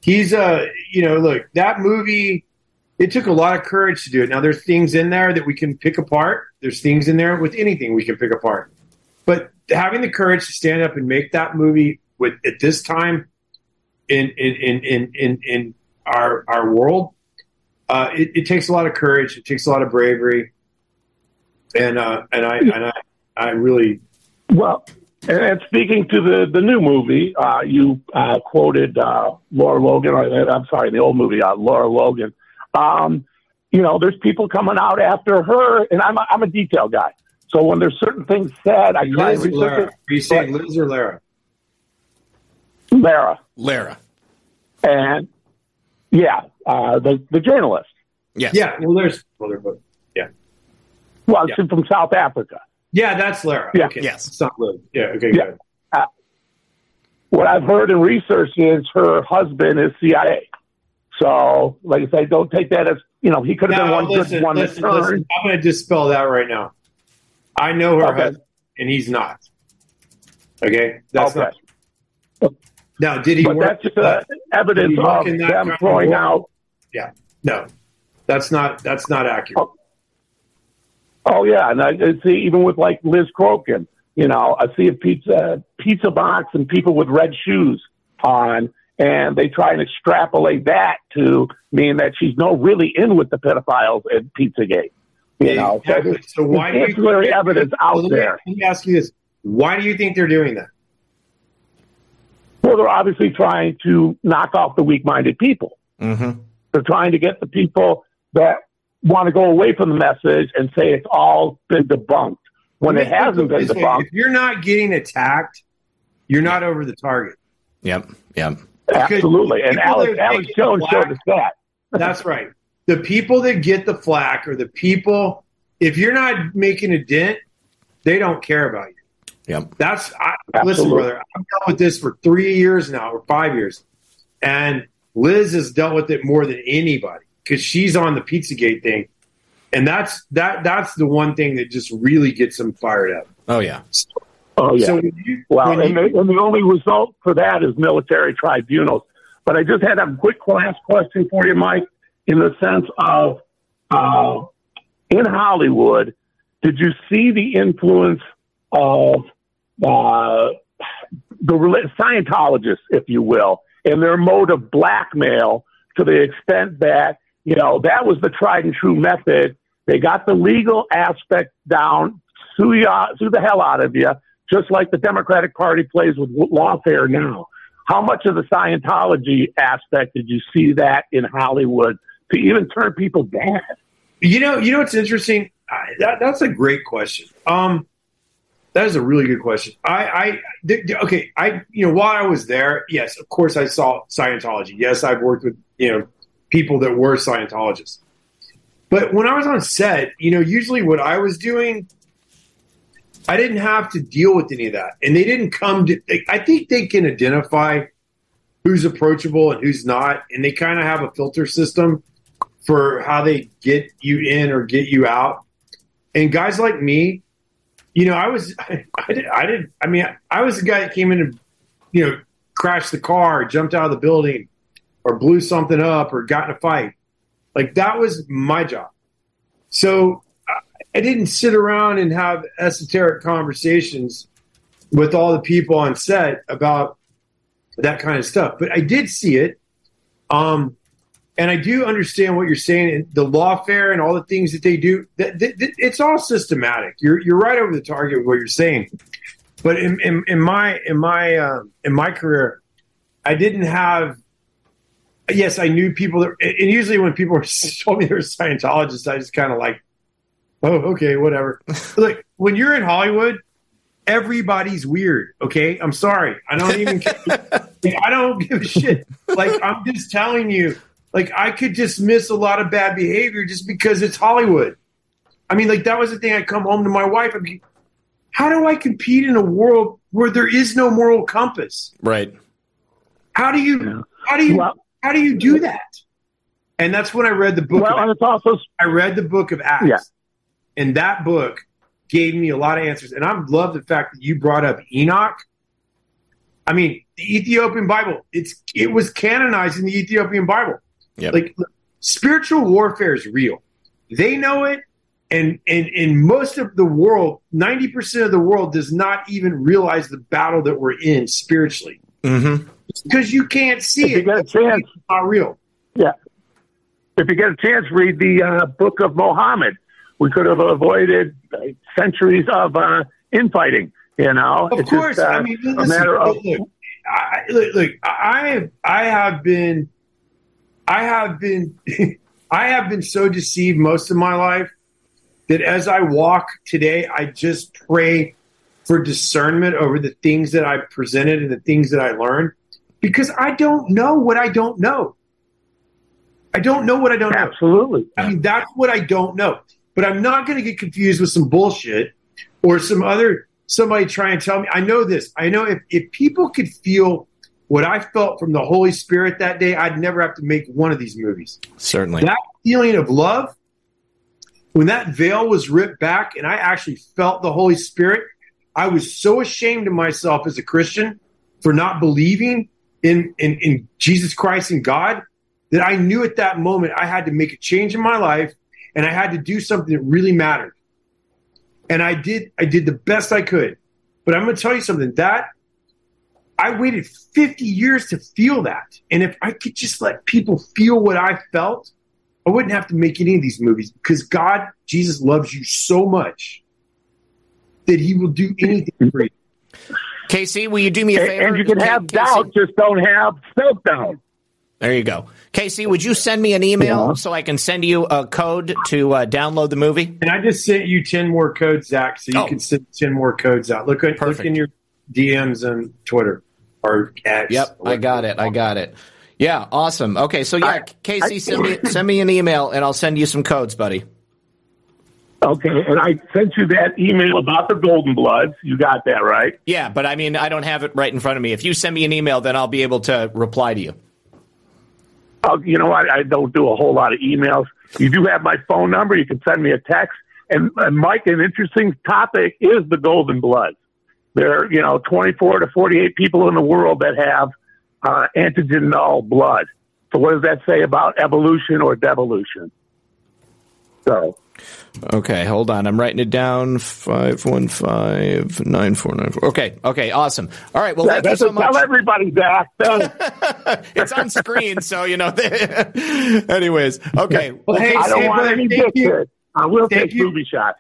he's a you know look that movie. It took a lot of courage to do it. Now there's things in there that we can pick apart. There's things in there with anything we can pick apart, but having the courage to stand up and make that movie with at this time in in in in in, in our our world, uh, it, it, takes a lot of courage. It takes a lot of bravery, and uh, and I and I I really well and speaking to the, the new movie, uh, you uh, quoted uh, Lara Logan. Or, I'm sorry, the old movie, uh, Lara Logan. Um, you know, there's people coming out after her, and I'm a, I'm a detail guy. So when there's certain things said, I try Liz to research it. Are you saying Liz or Lara? Lara. Lara. And yeah, uh, the the journalist. Yes. Yeah. Well, there's well, there's yeah. Well, yeah. she's from South Africa. Yeah, that's Lara. Yeah. Okay. Yes. It's not Liz. Yeah. Okay. Yeah. Good. Uh, what I've heard in research is her husband is CIA. So, like I say, don't take that as you know he could have been one listen, good one listen, listen, I'm going to dispel that right now. I know her okay. husband, and he's not. Okay, that's okay. not. Now, did he? But work, that's just uh, evidence of them throwing out. Yeah, no, that's not. That's not accurate. Oh. Oh yeah, and I see even with like Liz Crokin, you know, I see a pizza pizza box and people with red shoes on, and they try and extrapolate that to mean that she's no really in with the pedophiles at Pizzagate. You know, exactly. so, so why do you think evidence out well, there? Let me ask you this: Why do you think they're doing that? Well, Well, they're obviously trying to knock off the weak-minded people. Mm-hmm. They're trying to get the people that want to go away from the message and say it's all been debunked when it hasn't been debunked. If you're not getting attacked, you're not over the target. Yep. Yep. Absolutely. And Alex, Alex get the Jones showed us that. That's right. The people that get the flack are the people. If you're not making a dent, they don't care about you. Yep. That's I, listen, brother. I've dealt with this for three years now, or five years, and Liz has dealt with it more than anybody because she's on the PizzaGate thing, and that's that. That's the one thing that just really gets them fired up. Oh yeah. Oh, yeah. So you, Well, and, you- the, and the only result for that is military tribunals. But I just had a quick last question for you, Mike, in the sense of uh, in Hollywood, did you see the influence of uh, the rela- Scientologists, if you will, and their mode of blackmail to the extent that, you know, that was the tried and true method. They got the legal aspect down, sue, you, sue the hell out of you, just like the Democratic Party plays with lawfare now. How much of the Scientology aspect did you see that in Hollywood to even turn people bad? You know, you know what's interesting? I, that, that's a great question. Um, that is a really good question. I, I, th- th- okay, I, you know, while I was there, yes, of course, I saw Scientology. Yes, I've worked with you know people that were Scientologists. But when I was on set, you know, usually what I was doing, I didn't have to deal with any of that, and they didn't come to. I think they can identify who's approachable and who's not, and they kind of have a filter system for how they get you in or get you out. And guys like me, you know, I was, I, I did, I did, I mean, I was the guy that came in and, you know, crashed the car, jumped out of the building, or blew something up, or got in a fight. Like that was my job. So I- didn't sit around and have esoteric conversations with all the people on set about that kind of stuff. But I did see it. Um, and I do understand what you're saying. And the lawfare and all the things that they do, that, that, that- it's all systematic. You're you're right over the target with what you're saying. But in, in, in my in my uh, in my career, I didn't have. Yes, I knew people that, and usually when people were told me they were Scientologists, I just kind of like, oh, okay, whatever. like when you're in Hollywood, everybody's weird. Okay, I'm sorry, I don't even. I don't give a shit. Like I'm just telling you, like I could dismiss a lot of bad behavior just because it's Hollywood. I mean, like that was the thing. I come home to my wife. I'm, like, how do I compete in a world where there is no moral compass? Right. How do you? How do you? Well- how do you do that? And that's when I read the book. Well, and of, it's also I read the book of Acts, Yeah. and that book gave me a lot of answers. And I love the fact that you brought up Enoch. I mean, the Ethiopian Bible. It's it was canonized in the Ethiopian Bible. Yep. Like spiritual warfare is real. They know it, and and in most of the world, ninety percent of the world does not even realize the battle that we're in spiritually Mm-hmm. because you can't see if see you it. get a chance, It's not real. Yeah. If you get a chance, read the uh, book of Mohammed. We could have avoided uh, centuries of uh, infighting. You know, Of It's course, just, uh, I mean, a matter of look, I, look, look, I have, I have been, I have been, I have been so deceived most of my life that as I walk today, I just pray for discernment over the things that I presented and the things that I learned, because I don't know what I don't know. I don't know what I don't know. absolutely. I mean, that's what I don't know. But I'm not going to get confused with some bullshit or some other somebody try and tell me. I know this. I know if, if people could feel what I felt from the Holy Spirit that day, I'd never have to make one of these movies. Certainly. That feeling of love, when that veil was ripped back and I actually felt the Holy Spirit, I was so ashamed of myself as a Christian for not believing in, in, in Jesus Christ and God that I knew at that moment I had to make a change in my life and I had to do something that really mattered. And I did I did the best I could. But I'm going to tell you something that I waited 50 years to feel that. And if I could just let people feel what I felt, I wouldn't have to make any of these movies because God, Jesus loves you so much that he will do anything for you. Casey, will you do me a favor? And you can have Casey, doubt, just don't have self-doubt. There you go. Casey, would you send me an email Yeah. so I can send you a code to uh, download the movie? And I just sent you 10 more codes, Zak, so you Oh. can send 10 more codes out. Look, at, look in your DMs on Twitter or X. Yep, I got it. I got it. Yeah, awesome. Okay, so yeah, Casey, send me send me an email and I'll send you some codes, buddy. Okay, and I sent you that email about the Golden Bloods. You got that right? Yeah, but I mean, I don't have it right in front of me. If you send me an email, then I'll be able to reply to you. Oh, you know what? I don't do a whole lot of emails. You do have my phone number. You can send me a text. And, and Mike, an interesting topic is the Golden Bloods. There are, you know, 24 to 48 people in the world that have uh, antigen null blood. So what does that say about evolution or devolution? So Okay, hold on. I'm writing it down. Five one five nine four nine four. Okay, okay, awesome. All right, well, Yeah, thank you that's so what- tell much. everybody, Zak. Tell- it's on screen, so you know. anyways, okay. Well, hey, I don't Sam, want brother, any thank you. I will Thank take you. booby shots.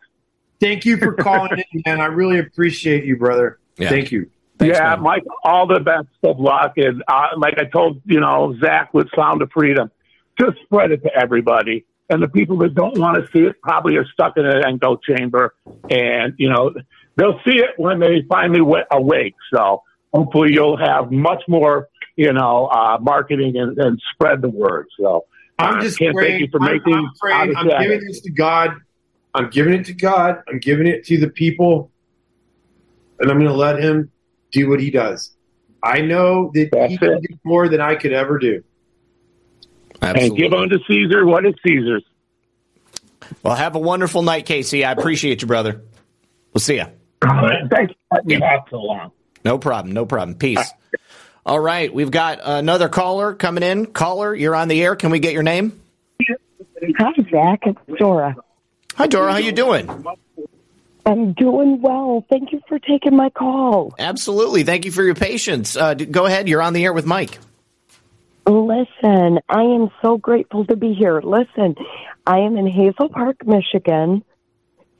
Thank you for calling in, man. I really appreciate you, brother. Yeah. Thank you. yeah, Mike, all the best of luck. And uh, like I told, you know, Zak with Sound of Freedom, just spread it to everybody. And the people that don't want to see it probably are stuck in an echo chamber. And, you know, they'll see it when they finally wa- awake. So hopefully you'll have much more, you know, uh, marketing and, and spread the word. So I'm I just can't praying. thank you for I'm- making I'm. I'm shadow. giving this to God. I'm giving it to God. I'm giving it to the people, and I'm going to let Him do what He does. I know that He can do more than I could ever do. And give unto Caesar what is Caesar's. Well, have a wonderful night, Casey. I appreciate you, brother. We'll see you. Thanks for letting me have so long. No problem. No problem. Peace. All right, we've got another caller coming in. Caller, you're on the air. Can we get your name? Hi, Zak. It's Dora. Hi, Dora. How you doing? I'm doing well. Thank you for taking my call. Absolutely. Thank you for your patience. Uh, go ahead. You're on the air with Mike. Listen, I am so grateful to be here. Listen, I am in Hazel Park, Michigan.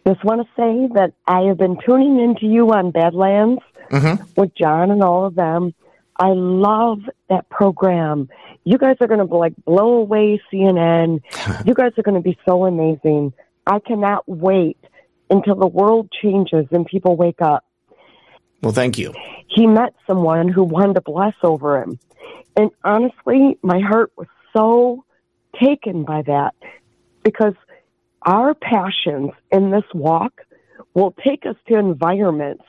Just want to say that I have been tuning into you on Badlands mm-hmm. with John and all of them. I love that program. You guys are going to like blow away CNN. you guys are going to be so amazing. I cannot wait until the world changes and people wake up. Well, thank you. he met someone who wanted to bless over him. And honestly, my heart was so taken by that because our passions in this walk will take us to environments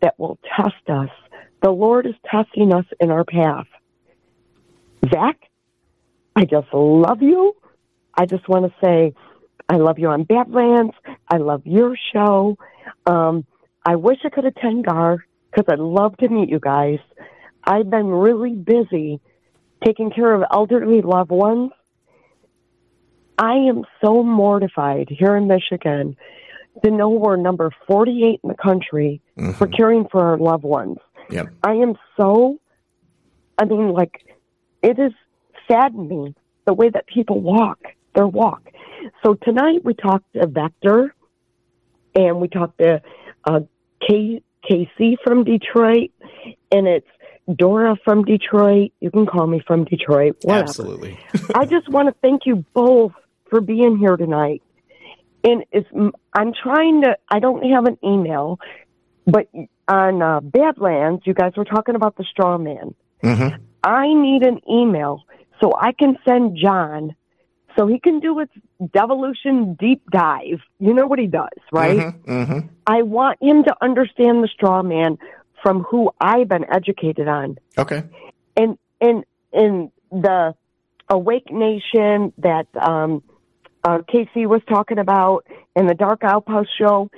that will test us. The Lord is testing us in our path. Zak, I just love you. I just want to say I love you on Badlands. I love your show. Um, I wish I could attend GAR because I'd love to meet you guys. I've been really busy taking care of elderly loved ones. I am so mortified here in Michigan to know we're number 48 in the country for caring for our loved ones. Yep. I am so, I mean, like, it is saddening the way that people walk their walk. So tonight we talked to Vector and we talked to uh, K- Casey from Detroit, and it's Dora from Detroit. You can call me from Detroit. Whatever. Absolutely. I just want to thank you both for being here tonight. And it's, I'm trying to, I don't have an email, but on uh, Badlands, you guys were talking about the straw man. Mm-hmm. I need an email so I can send John so he can do his devolution deep dive. You know what he does, right? Mm-hmm. I want him to understand the straw man from who I've been educated on. Okay. And and in the Awake Nation that um, uh, Casey was talking about and the Dark Outpost show,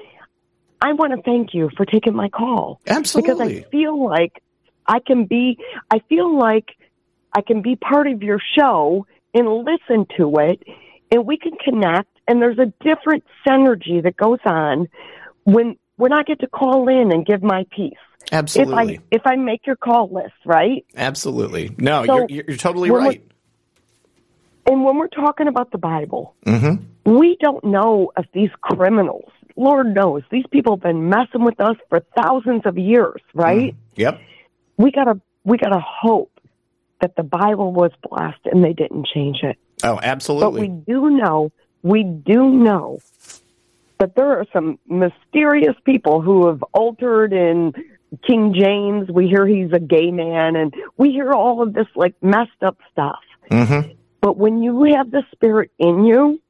I want to thank you for taking my call. Absolutely. Because I feel like I can be, I feel like I can be part of your show and listen to it and we can connect and there's a different synergy that goes on when when I get to call in and give my piece. Absolutely. If I if I make your call list, right? Absolutely. No, So, you're, you're totally right. And when we're talking about the Bible, Mm-hmm. we don't know if these criminals Lord knows these people have been messing with us for thousands of years, right? Yep. We gotta we gotta hope that the Bible was blessed and they didn't change it. Oh, absolutely. But we do know, we do know that there are some mysterious people who have altered in King James. We hear he's a gay man, and we hear all of this like messed up stuff. mm-hmm. But when you have the spirit in you,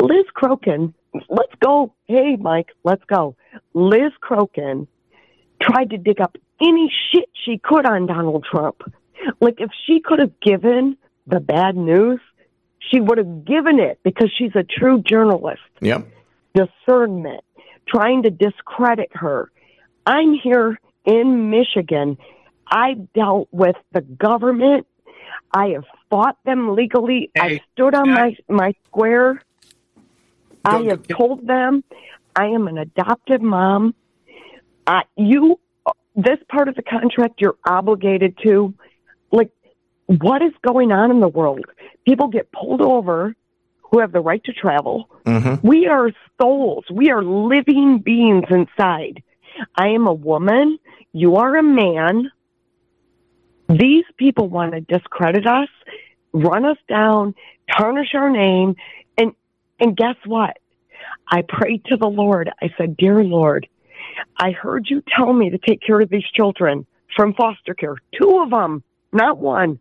Liz Crokin, let's go. Hey, Mike, let's go. Liz Crokin tried to dig up any shit she could on Donald Trump. Like, if she could have given the bad news, she would have given it because she's a true journalist. Yep. Discernment, trying to discredit her. I'm here in Michigan. I dealt with the government. I have fought them legally. I stood on my, my square. I have told them I am an adoptive mom. Uh, you, this part of the contract, you're obligated to. Like, what is going on in the world? People get pulled over who have the right to travel. Mm-hmm. We are souls. We are living beings inside. I am a woman. You are a man. These people want to discredit us, run us down, tarnish our name, and and guess what? I prayed to the Lord. I said, "Dear Lord, I heard you tell me to take care of these children from foster care. Two of them, not one.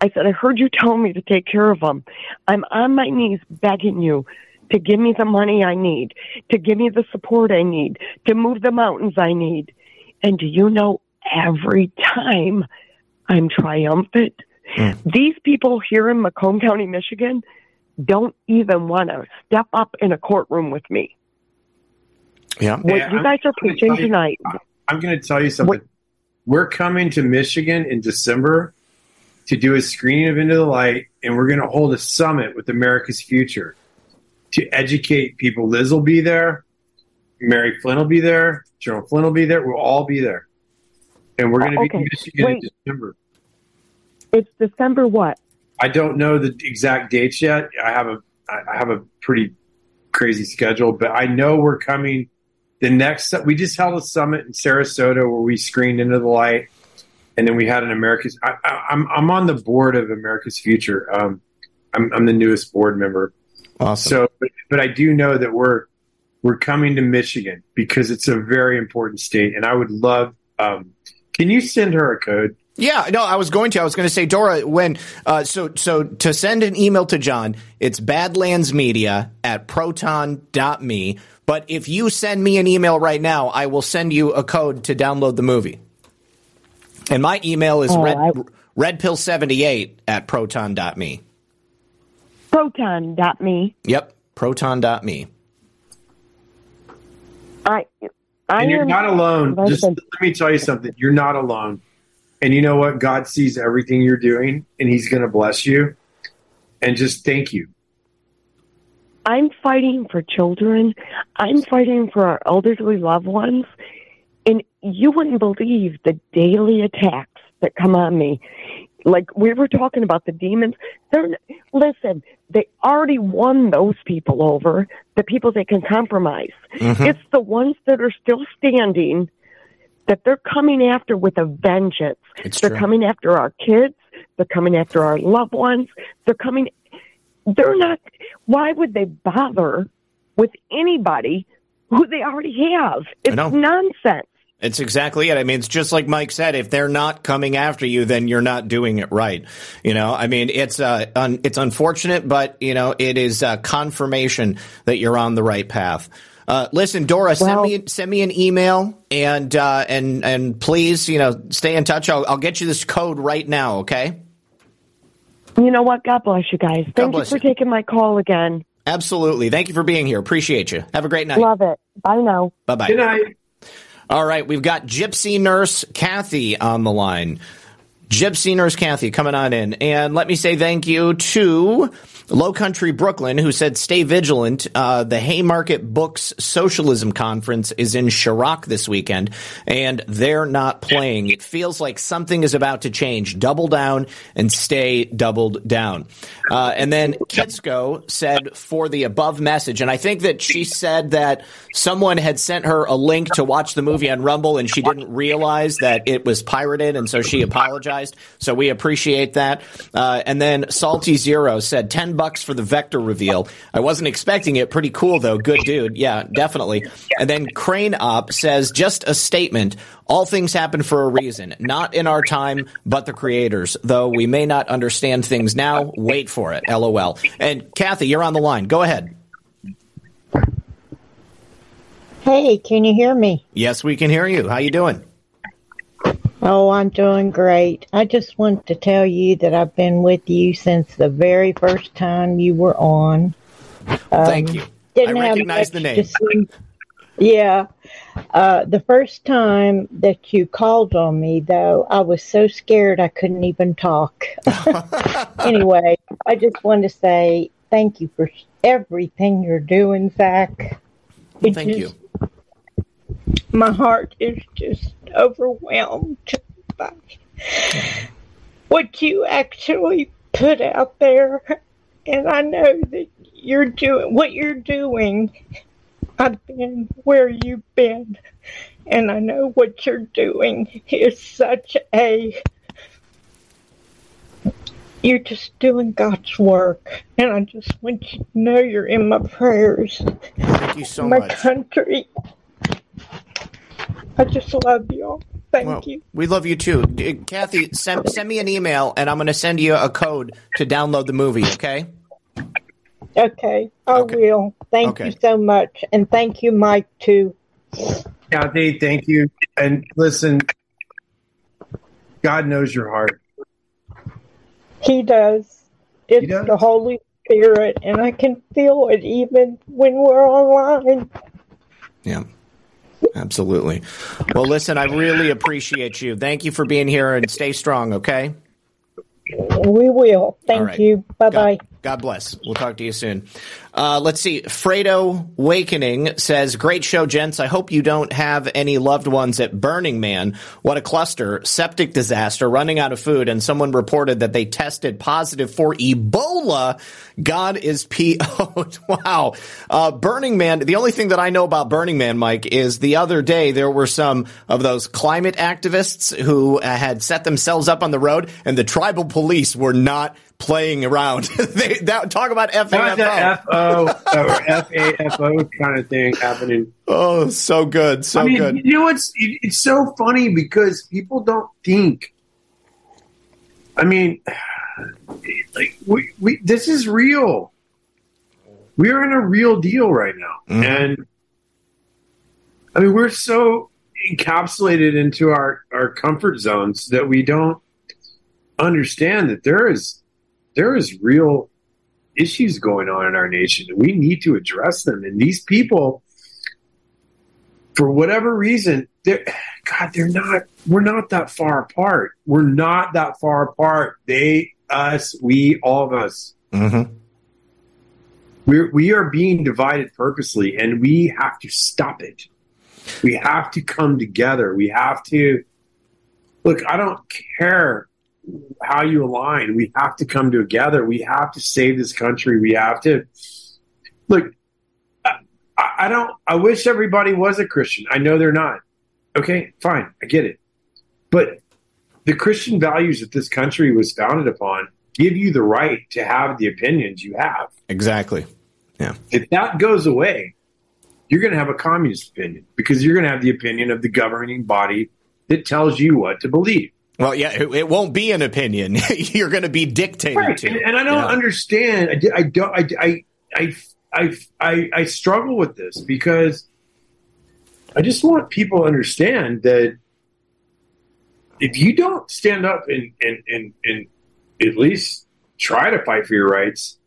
I said, I heard you tell me to take care of them. I'm on my knees begging you to give me the money I need, to give me the support I need, to move the mountains I need. And do you know, every time I'm triumphant, hmm. these people here in Macomb County, Michigan, don't even want to step up in a courtroom with me. Yeah. What Yeah, you I'm- guys are I'm gonna preaching tell you- tonight, I'm going to tell you something. We're coming to Michigan in December to do a screening of Into the Light, and we're going to hold a summit with America's Future to educate people. Liz will be there, Mary Flynn will be there, General Flynn will be there. We'll all be there, and we're going to be in Okay. Michigan in December. it's December what? I don't know the exact dates yet. I have a I have a pretty crazy schedule, but I know we're coming. The next we just held a summit in Sarasota where we screened into the light, and then we had an America's. I, I, I'm I'm on the board of America's Future. Um, I'm I'm the newest board member. Awesome. So, but, but I do know that we're we're coming to Michigan because it's a very important state, and I would love. Um, can you send her a code? Yeah, no, I was going to. I was going to say, Dora, when uh, so so to send an email to John, it's badlandsmedia at proton.me. But if you send me an email right now, I will send you a code to download the movie. And my email is Oh, red, I- redpill78 at proton.me. Proton.me. Yep, proton.me. I, I and you're not alone. Listen. Just let me tell you something. You're not alone. And you know what? God sees everything you're doing, and He's going to bless you. And just thank you. I'm fighting for children. I'm fighting for our elderly loved ones. And you wouldn't believe the daily attacks that come on me. Like we were talking about the demons. They're listen. They already won those people over. The people they can compromise. Mm-hmm. It's the ones that are still standing that they're coming after with a vengeance. It's they're true. coming after our kids. They're coming after our loved ones. They're coming. They're not. Why would they bother with anybody who they already have? It's nonsense. It's exactly it. I mean, it's just like Mike said. If they're not coming after you, then you're not doing it right. You know, I mean, it's uh, un- it's unfortunate, but you know, it is uh, confirmation that you're on the right path. Uh, listen, Dora, send me send me an email and uh, and and please, you know, stay in touch. I'll, I'll get you this code right now. Okay. You know what? God bless you guys. Thank you for you. taking my call again. Absolutely. Thank you for being here. Appreciate you. Have a great night. Love it. Bye now. Bye bye. Good night. All right, we've got Gypsy Nurse Kathy on the line. Gypsy Nurse Kathy coming on in. And let me say thank you to Low Country Brooklyn, who said, stay vigilant. Uh, the Haymarket Books Socialism Conference is in Chiraq this weekend, and they're not playing. It feels like something is about to change. Double down and stay doubled down. Uh, and then Kitsko said, for the above message, and I think that she said that someone had sent her a link to watch the movie on Rumble, and she didn't realize that it was pirated, and so she apologized. So we appreciate that. Uh, and then Salty Zero said, 10 bucks for the Vector reveal. I wasn't expecting it. Pretty cool though. Good dude. Yeah, definitely. And then Crane Up says just a statement. All things happen for a reason. Not in our time, but the creators. Though we may not understand things now, wait for it. LOL. And Kathy, you're on the line. Go ahead. Hey, can you hear me? Yes, we can hear you. How you doing? Oh, I'm doing great. I just want to tell you that I've been with you since the very first time you were on. Um, Thank you. Didn't I recognize the name. Yeah. Uh, the first time that you called on me, though, I was so scared I couldn't even talk. anyway, I just want to say thank you for everything you're doing, Zak. It Thank just- you. my heart is just overwhelmed by what you actually put out there. And I know that you're doing what you're doing. I've been where you've been, and I know what you're doing is such a. You're just doing God's work, and I just want you to know you're in my prayers. Thank you so my much. My country. I just love y'all. Thank Well, you. We love you too. Kathy, send, send me an email and I'm going to send you a code to download the movie, okay? Okay, I will. Thank Okay. you so much, and thank you, Mike, too. Kathy, thank you. And listen, God knows your heart. He does. It's the Holy Spirit, and I can feel it even when we're online. Yeah. Absolutely. Well, listen, I really appreciate you. Thank you for being here and stay strong, okay? We will. Thank right. you. Bye bye. God bless. We'll talk to you soon. Uh, let's see. Fredo Wakening says, Great show, gents. I hope you don't have any loved ones at Burning Man. What a cluster. Septic disaster, running out of food, and someone reported that they tested positive for Ebola. God is PO'd. wow. Uh, Burning Man, the only thing that I know about Burning Man, Mike, is the other day there were some of those climate activists who uh, had set themselves up on the road, and the tribal police were not playing around. they that, talk about FAFO. Or FAFO kind of thing happening. Oh, so good, so I mean, good. you know what's it- it's so funny because people don't think. I mean, like we, we this is real. We're in a real deal right now, Mm-hmm. and I mean we're so encapsulated into our our comfort zones that we don't understand that there is there is real issues going on in our nation and we need to address them. And these people for whatever reason they're god they're not we're not that far apart. We're not that far apart. They us we all of us. Mm-hmm. we're, we are being divided purposely and we have to stop it. We have to come together. We have to look i don't care how you align. We have to come together. We have to save this country. We have to look I, I don't i wish everybody was a christian. I know they're not. Okay fine. I get it. But the christian values that this country was founded upon give you the right to have the opinions you have. Exactly. Yeah. if that goes away, you're going to have a communist opinion because you're going to have the opinion of the governing body that tells you what to believe. Well, yeah, it, it won't be an opinion. You're going to be dictated Right. to. And, and I don't Yeah. understand. I, I don't. I, I, I, I, I, I struggle with this because I just want people to understand that if you don't stand up and and and, and at least try to fight for your rights,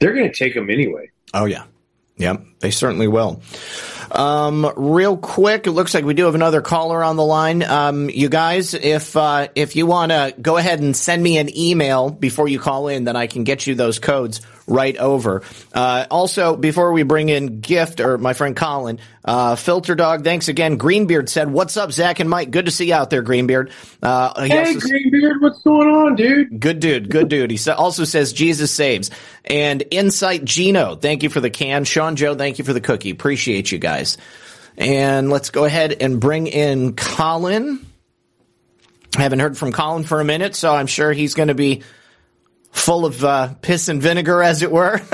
they're going to take them anyway. Oh yeah, yeah, they certainly will. Um, real quick, it looks like we do have another caller on the line. Um, you guys, if uh, if you want to go ahead and send me an email before you call in, then I can get you those codes right over. Uh, also, before we bring in Gift or my friend Colin, uh, Filter Dog, thanks again. Greenbeard said, "What's up, Zak and Mike? Good to see you out there, Greenbeard." Uh, hey, also, Greenbeard, what's going on, dude? Good dude, good dude. He also says, "Jesus saves." And Insight Gino, thank you for the can. Sean Joe, thank you for the cookie. Appreciate you guys. And let's go ahead and bring in Colin. I haven't heard from Colin for a minute, so I'm sure he's going to be full of uh, piss and vinegar, as it were.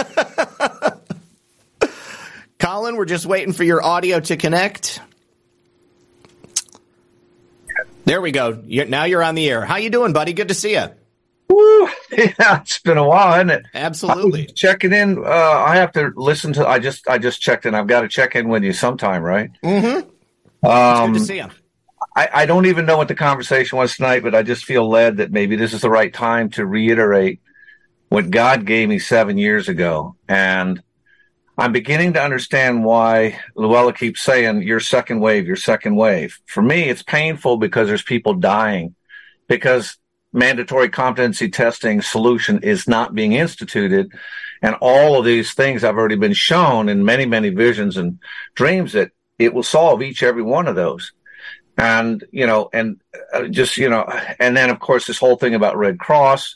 Colin, we're just waiting for your audio to connect. There we go. You're, now you're on the air. How you doing, buddy? Good to see you. Woo! Yeah, it's been a while, hasn't it? Absolutely. Checking in. Uh, I have to listen to. I just I just checked in. I've got to check in with you sometime, right? Mm-hmm. Um, good to see you. I, I don't even know what the conversation was tonight, but I just feel led that maybe this is the right time to reiterate what God gave me seven years ago. And I'm beginning to understand why Luella keeps saying, your second wave, your second wave. For me, it's painful because there's people dying because mandatory competency testing solution is not being instituted. And all of these things I've already been shown in many, many visions and dreams that it will solve each, every one of those. And, you know, and uh, just, you know, and then of course this whole thing about Red Cross,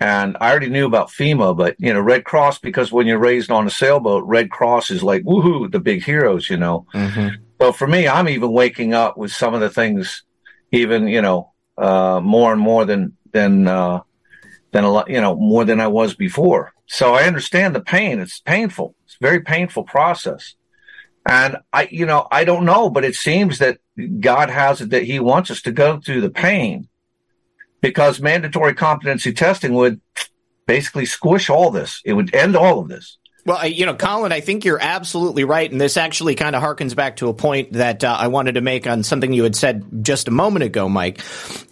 and I already knew about FEMA, but you know, Red Cross, because when you're raised on a sailboat, Red Cross is like, woohoo, the big heroes, you know. Mm-hmm. So for me, I'm even waking up with some of the things, even, you know, uh, more and more than, than, uh, than a lot, you know, more than I was before. So I understand the pain. It's painful. It's a very painful process. And I, you know, I don't know, but it seems that God has it that he wants us to go through the pain because mandatory competency testing would basically squish all this. It would end all of this. Well, you know, Colin, I think you're absolutely right. And this actually kind of harkens back to a point that uh, I wanted to make on something you had said just a moment ago, Mike.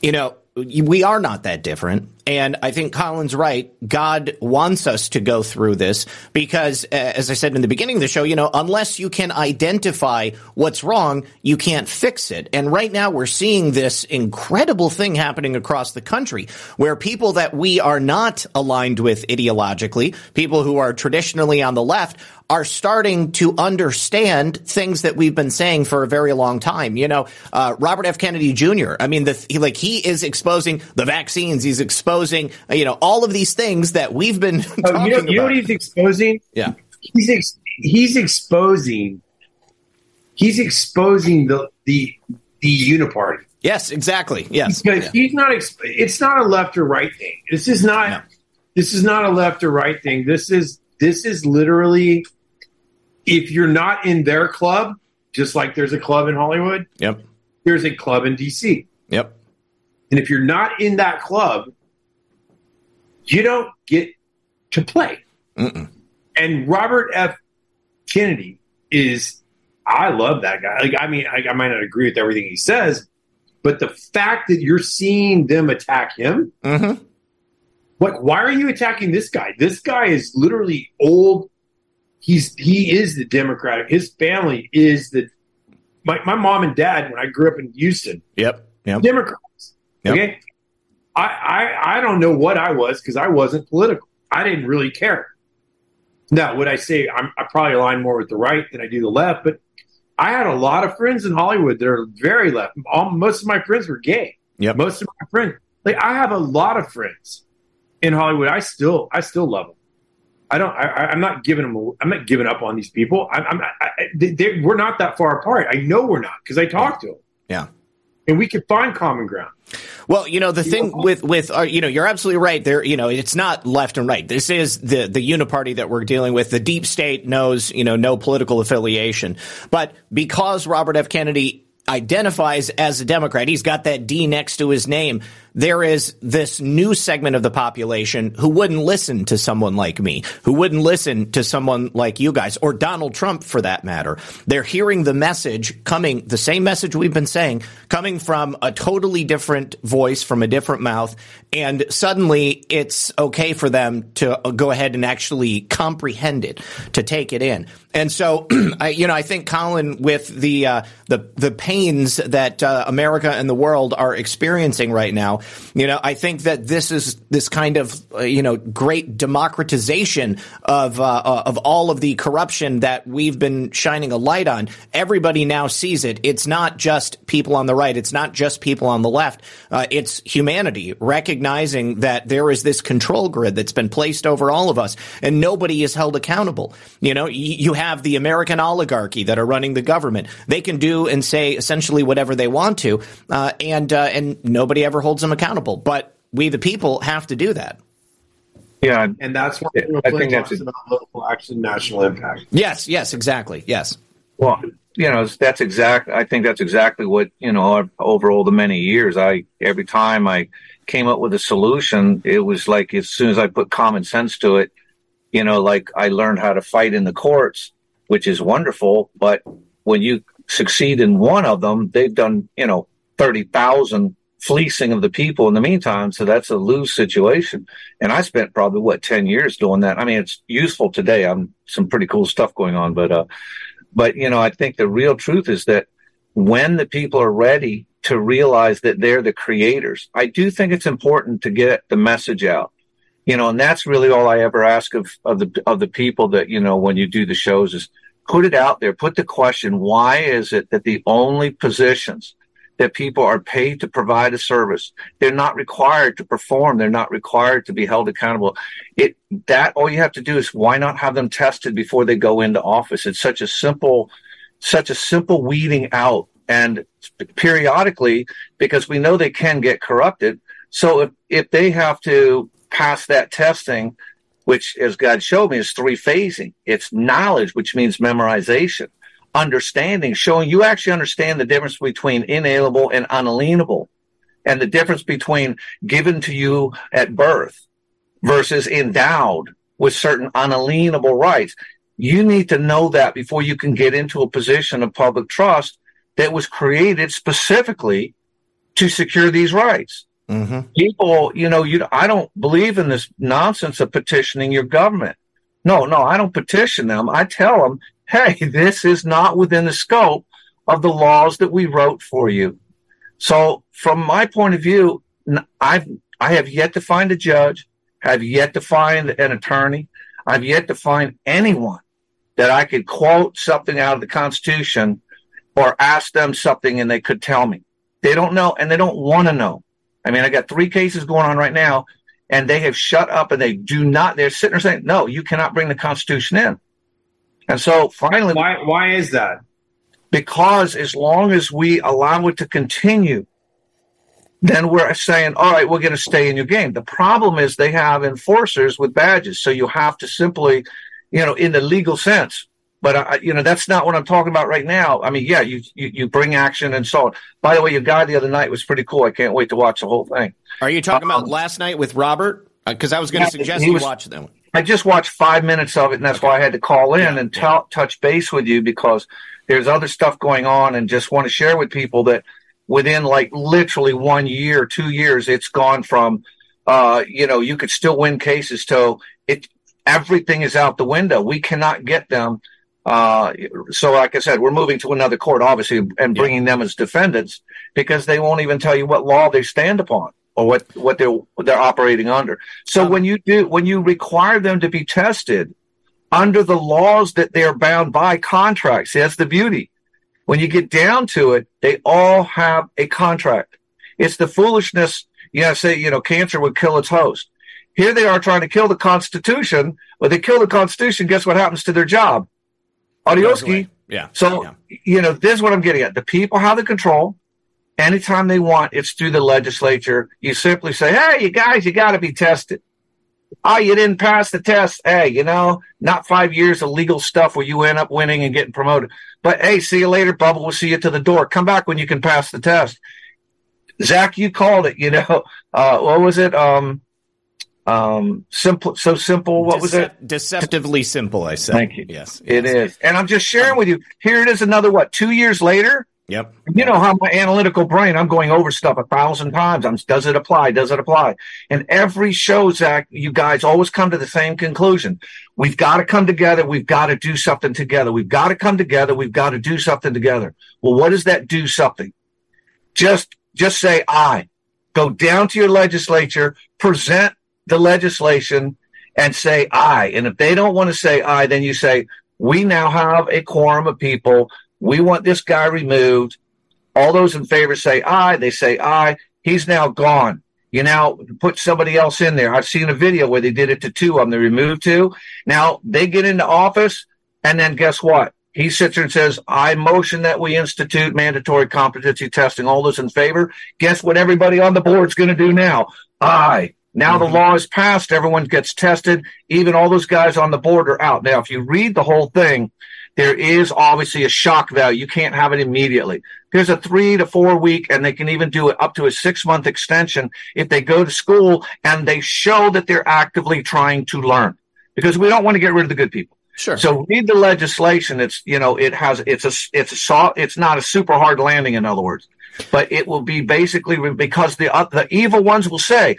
You know, we are not that different. And I think Colin's right. God wants us to go through this because, uh, as I said in the beginning of the show, you know, unless you can identify what's wrong, you can't fix it. And right now we're seeing this incredible thing happening across the country where people that we are not aligned with ideologically, people who are traditionally on the left, are starting to understand things that we've been saying for a very long time. You know, uh, Robert F. Kennedy Jr. I mean, the, he, like he is exposing the vaccines. He's exposing, you know, all of these things that we've been. Oh, you, know, you know what he's exposing? Yeah, he's ex- he's exposing. He's exposing the the the uniparty. Yes, exactly. Yes, because yeah. he's not. Exp- it's not a left or right thing. This is not. No. This is not a left or right thing. This is this is literally if you're not in their club, just like there's a club in Hollywood, Yep. there's a club in DC. Yep. And if you're not in that club, you don't get to play. Mm-mm. And Robert F. Kennedy is, I love that guy. Like, I mean, I, I might not agree with everything he says, but the fact that you're seeing them attack him, Mm-hmm. like, why are you attacking this guy? This guy is literally old. He's he is the Democratic. His family is the my, my mom and dad when I grew up in Houston, Yep. Yep. Democrats. Yep. Okay. I, I I don't know what I was because I wasn't political. I didn't really care. Now, would I say I'm, I probably align more with the right than I do the left? But I had a lot of friends in Hollywood that are very left. All, most of my friends were gay. Yeah, Most of my friends, like I have a lot of friends in Hollywood. I still I still love them. I don't. I, I'm not giving them. I'm not giving up on these people. I'm. I'm I, they, they, we're not that far apart. I know we're not because I talk to them. Yeah. And we could find common ground. Well, you know the thing with with uh, you know you're absolutely right. There, you know, it's not left and right. This is the the uniparty that we're dealing with. The deep state knows you know no political affiliation, but because Robert F. Kennedy identifies as a Democrat, he's got that D next to his name. There is this new segment of the population who wouldn't listen to someone like me, who wouldn't listen to someone like you guys, or Donald Trump for that matter. They're hearing the message coming, the same message we've been saying, coming from a totally different voice, from a different mouth, and suddenly it's okay for them to go ahead and actually comprehend it, to take it in. And so, I, you know, I think Colin, with the uh, the the pains that uh, America and the world are experiencing right now, you know, I think that this is this kind of uh, you know great democratization of uh, uh, of all of the corruption that we've been shining a light on. Everybody now sees it. It's not just people on the right. It's not just people on the left. Uh, it's humanity recognizing that there is this control grid that's been placed over all of us, and nobody is held accountable. You know, you have have the American oligarchy that are running the government. They can do and say essentially whatever they want to, uh, and uh, and nobody ever holds them accountable. But we, the people, have to do that. Yeah, and that's why I think that's about local action, national impact. Yes, yes, exactly. Yes. Well, you know, that's exact. I think that's exactly what you know. Over all the many years, I every time I came up with a solution, it was like as soon as I put common sense to it, you know, like I learned how to fight in the courts which is wonderful. But when you succeed in one of them, they've done, you know, 30,000 fleecing of the people in the meantime. So that's a lose situation. And I spent probably what, 10 years doing that. I mean, it's useful today. I'm some pretty cool stuff going on, but, uh, but, you know, I think the real truth is that when the people are ready to realize that they're the creators, I do think it's important to get the message out you know, and that's really all I ever ask of, of the, of the people that, you know, when you do the shows is put it out there, put the question, why is it that the only positions that people are paid to provide a service, they're not required to perform. They're not required to be held accountable. It, that all you have to do is why not have them tested before they go into office? It's such a simple, such a simple weeding out and periodically because we know they can get corrupted. So if, if they have to pass that testing, which as God showed me is three phasing. It's knowledge, which means memorization, understanding, showing you actually understand the difference between inalienable and unalienable and the difference between given to you at birth versus endowed with certain unalienable rights. You need to know that before you can get into a position of public trust that was created specifically to secure these rights. Mm-hmm. People, you know, you I don't believe in this nonsense of petitioning your government. No, no, I don't petition them. I tell them, hey, this is not within the scope of the laws that we wrote for you. So, from my point of view, I've I have yet to find a judge, have yet to find an attorney, I've yet to find anyone that I could quote something out of the Constitution or ask them something and they could tell me. They don't know and they don't want to know. I mean, I got three cases going on right now, and they have shut up and they do not. They're sitting there saying, "No, you cannot bring the Constitution in." And so finally, why why is that? Because as long as we allow it to continue, then we're saying, "All right, we're going to stay in your game." The problem is they have enforcers with badges, so you have to simply, you know, in the legal sense, but I, you know, that's not what I'm talking about right now. I mean, yeah, you, you, you bring action and so on. By the way, your guy the other night was pretty cool. I can't wait to watch the whole thing. Are you talking um, about last night with Robert? Because uh, I was going to yeah, suggest you was, watch them. I just watched five minutes of it, and that's okay. why I had to call in yeah, and t- yeah. touch base with you because there's other stuff going on, and just want to share with people that within like literally one year, two years, it's gone from, uh, you know, you could still win cases to it. Everything is out the window. We cannot get them uh, so, like I said, we're moving to another court, obviously, and bringing yeah. them as defendants because they won't even tell you what law they stand upon or what what they're they're operating under. So um, when you do when you require them to be tested under the laws that they are bound by contracts, that's the beauty. When you get down to it, they all have a contract. It's the foolishness. You know, say you know, cancer would kill its host. Here they are trying to kill the Constitution. But they kill the Constitution. Guess what happens to their job? Adioski. Yeah. So, yeah. you know, this is what I'm getting at. The people have the control. Anytime they want, it's through the legislature. You simply say, hey, you guys, you got to be tested. Oh, you didn't pass the test. Hey, you know, not five years of legal stuff where you end up winning and getting promoted. But hey, see you later, Bubba. We'll see you to the door. Come back when you can pass the test. Zak, you called it. You know, uh, what was it? Um, um, simple, so simple. What was it? Deceptively simple. I said. Thank you. Yes, It is, and I'm just sharing with you. Here it is. Another what? Two years later. Yep. You know how my analytical brain, I'm going over stuff a thousand times. I'm, does it apply? Does it apply? And every show, Zak, you guys always come to the same conclusion. We've got to come together. We've got to do something together. We've got to come together. We've got to do something together. Well, what does that do something? Just, just say I. Go down to your legislature, present the legislation and say I. And if they don't want to say I, then you say, we now have a quorum of people we want this guy removed. All those in favor say aye. They say aye. He's now gone. You now put somebody else in there. I've seen a video where they did it to two of them. They removed two. Now they get into office, and then guess what? He sits there and says, I motion that we institute mandatory competency testing. All those in favor? Guess what everybody on the board's going to do now? Aye. Now mm-hmm. the law is passed. Everyone gets tested. Even all those guys on the board are out. Now, if you read the whole thing, there is obviously a shock value. You can't have it immediately. There's a three to four week, and they can even do it up to a six month extension if they go to school and they show that they're actively trying to learn because we don't want to get rid of the good people. Sure. So read the legislation. It's, you know, it has, it's a, it's a soft, it's not a super hard landing, in other words, but it will be basically because the, uh, the evil ones will say,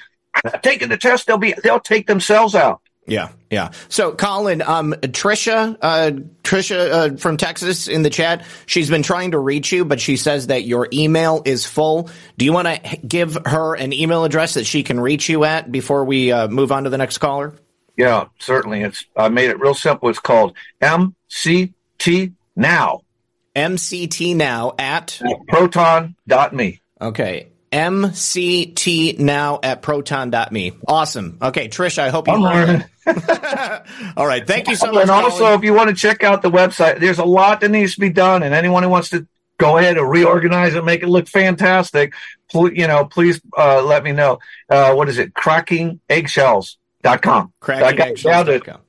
taking the test, they'll be, they'll take themselves out. Yeah, yeah. So, Colin, um, Trisha, uh, Trisha uh, from Texas in the chat, she's been trying to reach you, but she says that your email is full. Do you want to give her an email address that she can reach you at before we uh, move on to the next caller? Yeah, certainly. It's I made it real simple. It's called MCT Now. MCT Now at, at proton.me. Okay. MCT now at proton.me. Awesome. Okay, Trish, I hope you I'm learning. All right. Thank you so much. And also, if you want to check out the website, there's a lot that needs to be done. And anyone who wants to go ahead and reorganize it, make it look fantastic, you know, please uh, let me know. Uh, what is it? Crackingeggshells.com. Crackingeggshells.com.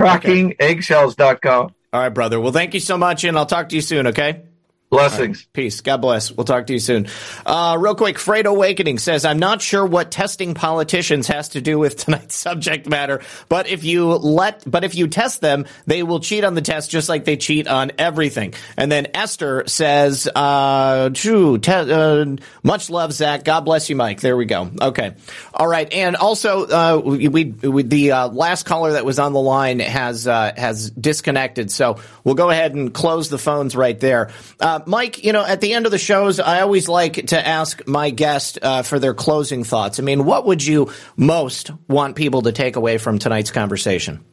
Crackingeggshells.com. All right, brother. Well, thank you so much, and I'll talk to you soon, okay? Blessings. Right. Peace. God bless. We'll talk to you soon. Uh, real quick, Freight Awakening says, I'm not sure what testing politicians has to do with tonight's subject matter, but if you let, but if you test them, they will cheat on the test just like they cheat on everything. And then Esther says, uh, true, te- uh, much love, Zak. God bless you, Mike. There we go. Okay. All right. And also, uh, we, we, the, uh, last caller that was on the line has, uh, has disconnected. So we'll go ahead and close the phones right there. Uh, Mike, you know, at the end of the shows, I always like to ask my guest uh, for their closing thoughts. I mean, what would you most want people to take away from tonight's conversation?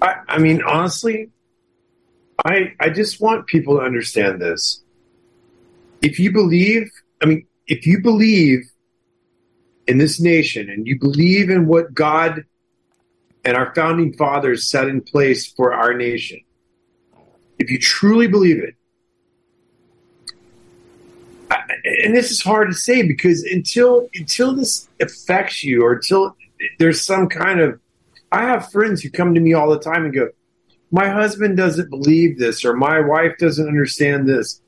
I, I mean, honestly, I I just want people to understand this. If you believe, I mean, if you believe in this nation and you believe in what God and our founding fathers set in place for our nation, if you truly believe it, and this is hard to say because until until this affects you or until there's some kind of I have friends who come to me all the time and go, My husband doesn't believe this or my wife doesn't understand this.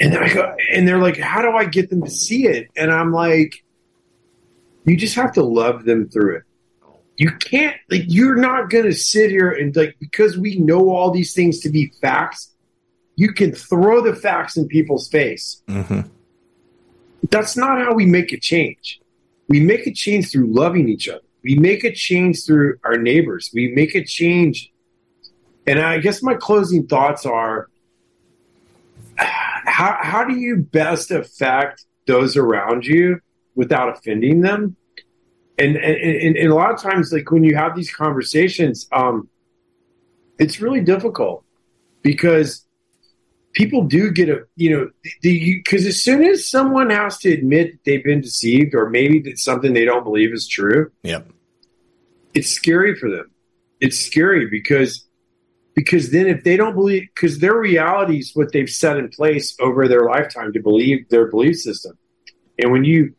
And I go and they're like, How do I get them to see it? And I'm like, You just have to love them through it. You can't like you're not gonna sit here and like because we know all these things to be facts you can throw the facts in people's face. Mm-hmm. That's not how we make a change. We make a change through loving each other. We make a change through our neighbors. We make a change. And I guess my closing thoughts are how, how do you best affect those around you without offending them? And, and, and a lot of times, like when you have these conversations, um, it's really difficult because people do get a you know because as soon as someone has to admit they've been deceived or maybe that something they don't believe is true yep. it's scary for them. It's scary because because then if they don't believe because their reality is what they've set in place over their lifetime to believe their belief system. And when you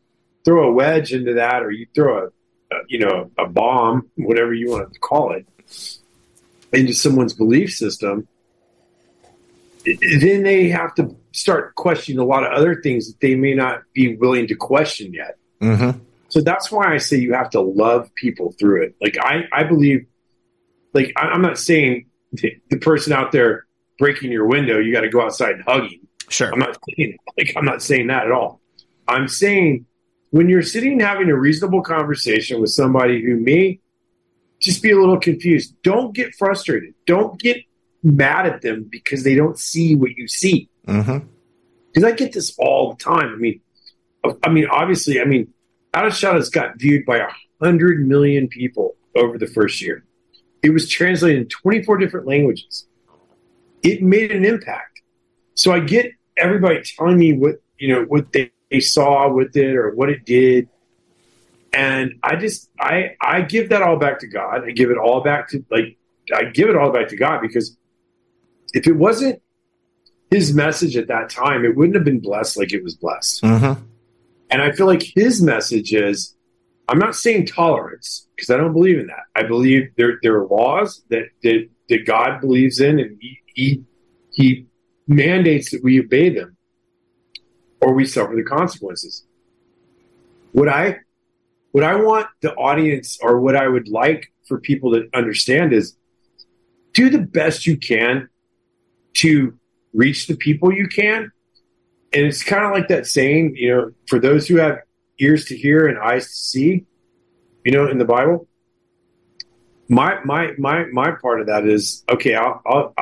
throw a wedge into that or you throw a, a you know a bomb whatever you want to call it into someone's belief system then they have to start questioning a lot of other things that they may not be willing to question yet. Mm-hmm. So that's why I say you have to love people through it. Like I, I believe, like I, I'm not saying the, the person out there breaking your window, you got to go outside and hug him. Sure. I'm not saying like I'm not saying that at all. I'm saying when you're sitting having a reasonable conversation with somebody who may just be a little confused, don't get frustrated. Don't get mad at them because they don't see what you see. Mm-hmm. Because I get this all the time. I mean, I mean, obviously, I mean, Out of Shadows got viewed by a hundred million people over the first year. It was translated in 24 different languages. It made an impact. So I get everybody telling me what you know what they, they saw with it or what it did, and I just I I give that all back to God. I give it all back to like I give it all back to God because if it wasn't his message at that time, it wouldn't have been blessed like it was blessed. Mm-hmm. And I feel like his message is I'm not saying tolerance because I don't believe in that. I believe there there are laws that that, that God believes in and he, he he mandates that we obey them or we suffer the consequences. What I what I want the audience or what I would like for people to understand is do the best you can to reach the people you can. And it's kind of like that saying, you know, for those who have ears to hear and eyes to see, you know, in the Bible. My my my my part of that is okay. I'll I'll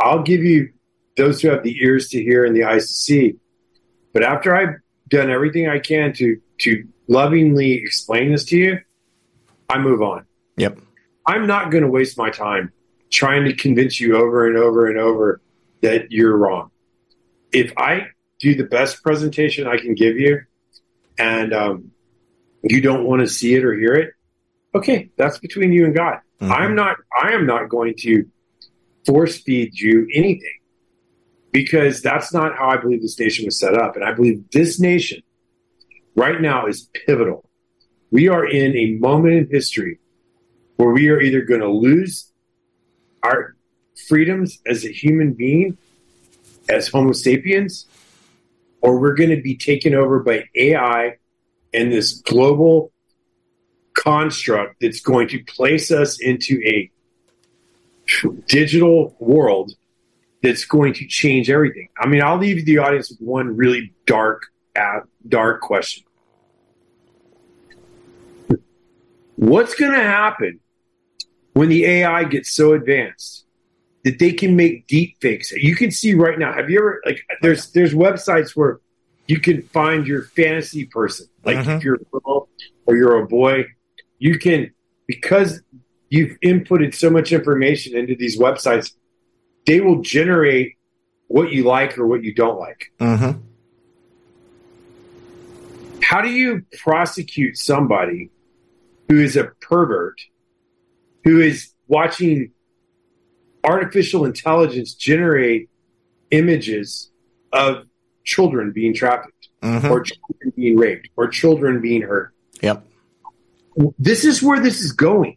I'll give you those who have the ears to hear and the eyes to see. But after I've done everything I can to to lovingly explain this to you, I move on. Yep. I'm not going to waste my time trying to convince you over and over and over that you're wrong. If I do the best presentation I can give you, and um, you don't want to see it or hear it, okay, that's between you and God. Mm-hmm. I'm not. I am not going to force feed you anything because that's not how I believe this nation was set up, and I believe this nation right now is pivotal. We are in a moment in history where we are either going to lose our freedoms as a human being, as Homo sapiens, or we're going to be taken over by AI and this global construct that's going to place us into a digital world that's going to change everything. I mean, I'll leave the audience with one really dark, uh, dark question. What's going to happen when the AI gets so advanced that they can make deep fakes? You can see right now. Have you ever like? There's there's websites where you can find your fantasy person. Like if you're a girl or you're a boy, you can because you've inputted so much information into these websites, they will generate what you like or what you don't like. Mm-hmm. How do you prosecute somebody who is a pervert who is watching artificial intelligence generate images of children being trafficked Mhm. or children being raped or children being hurt? Yep. This is where this is going.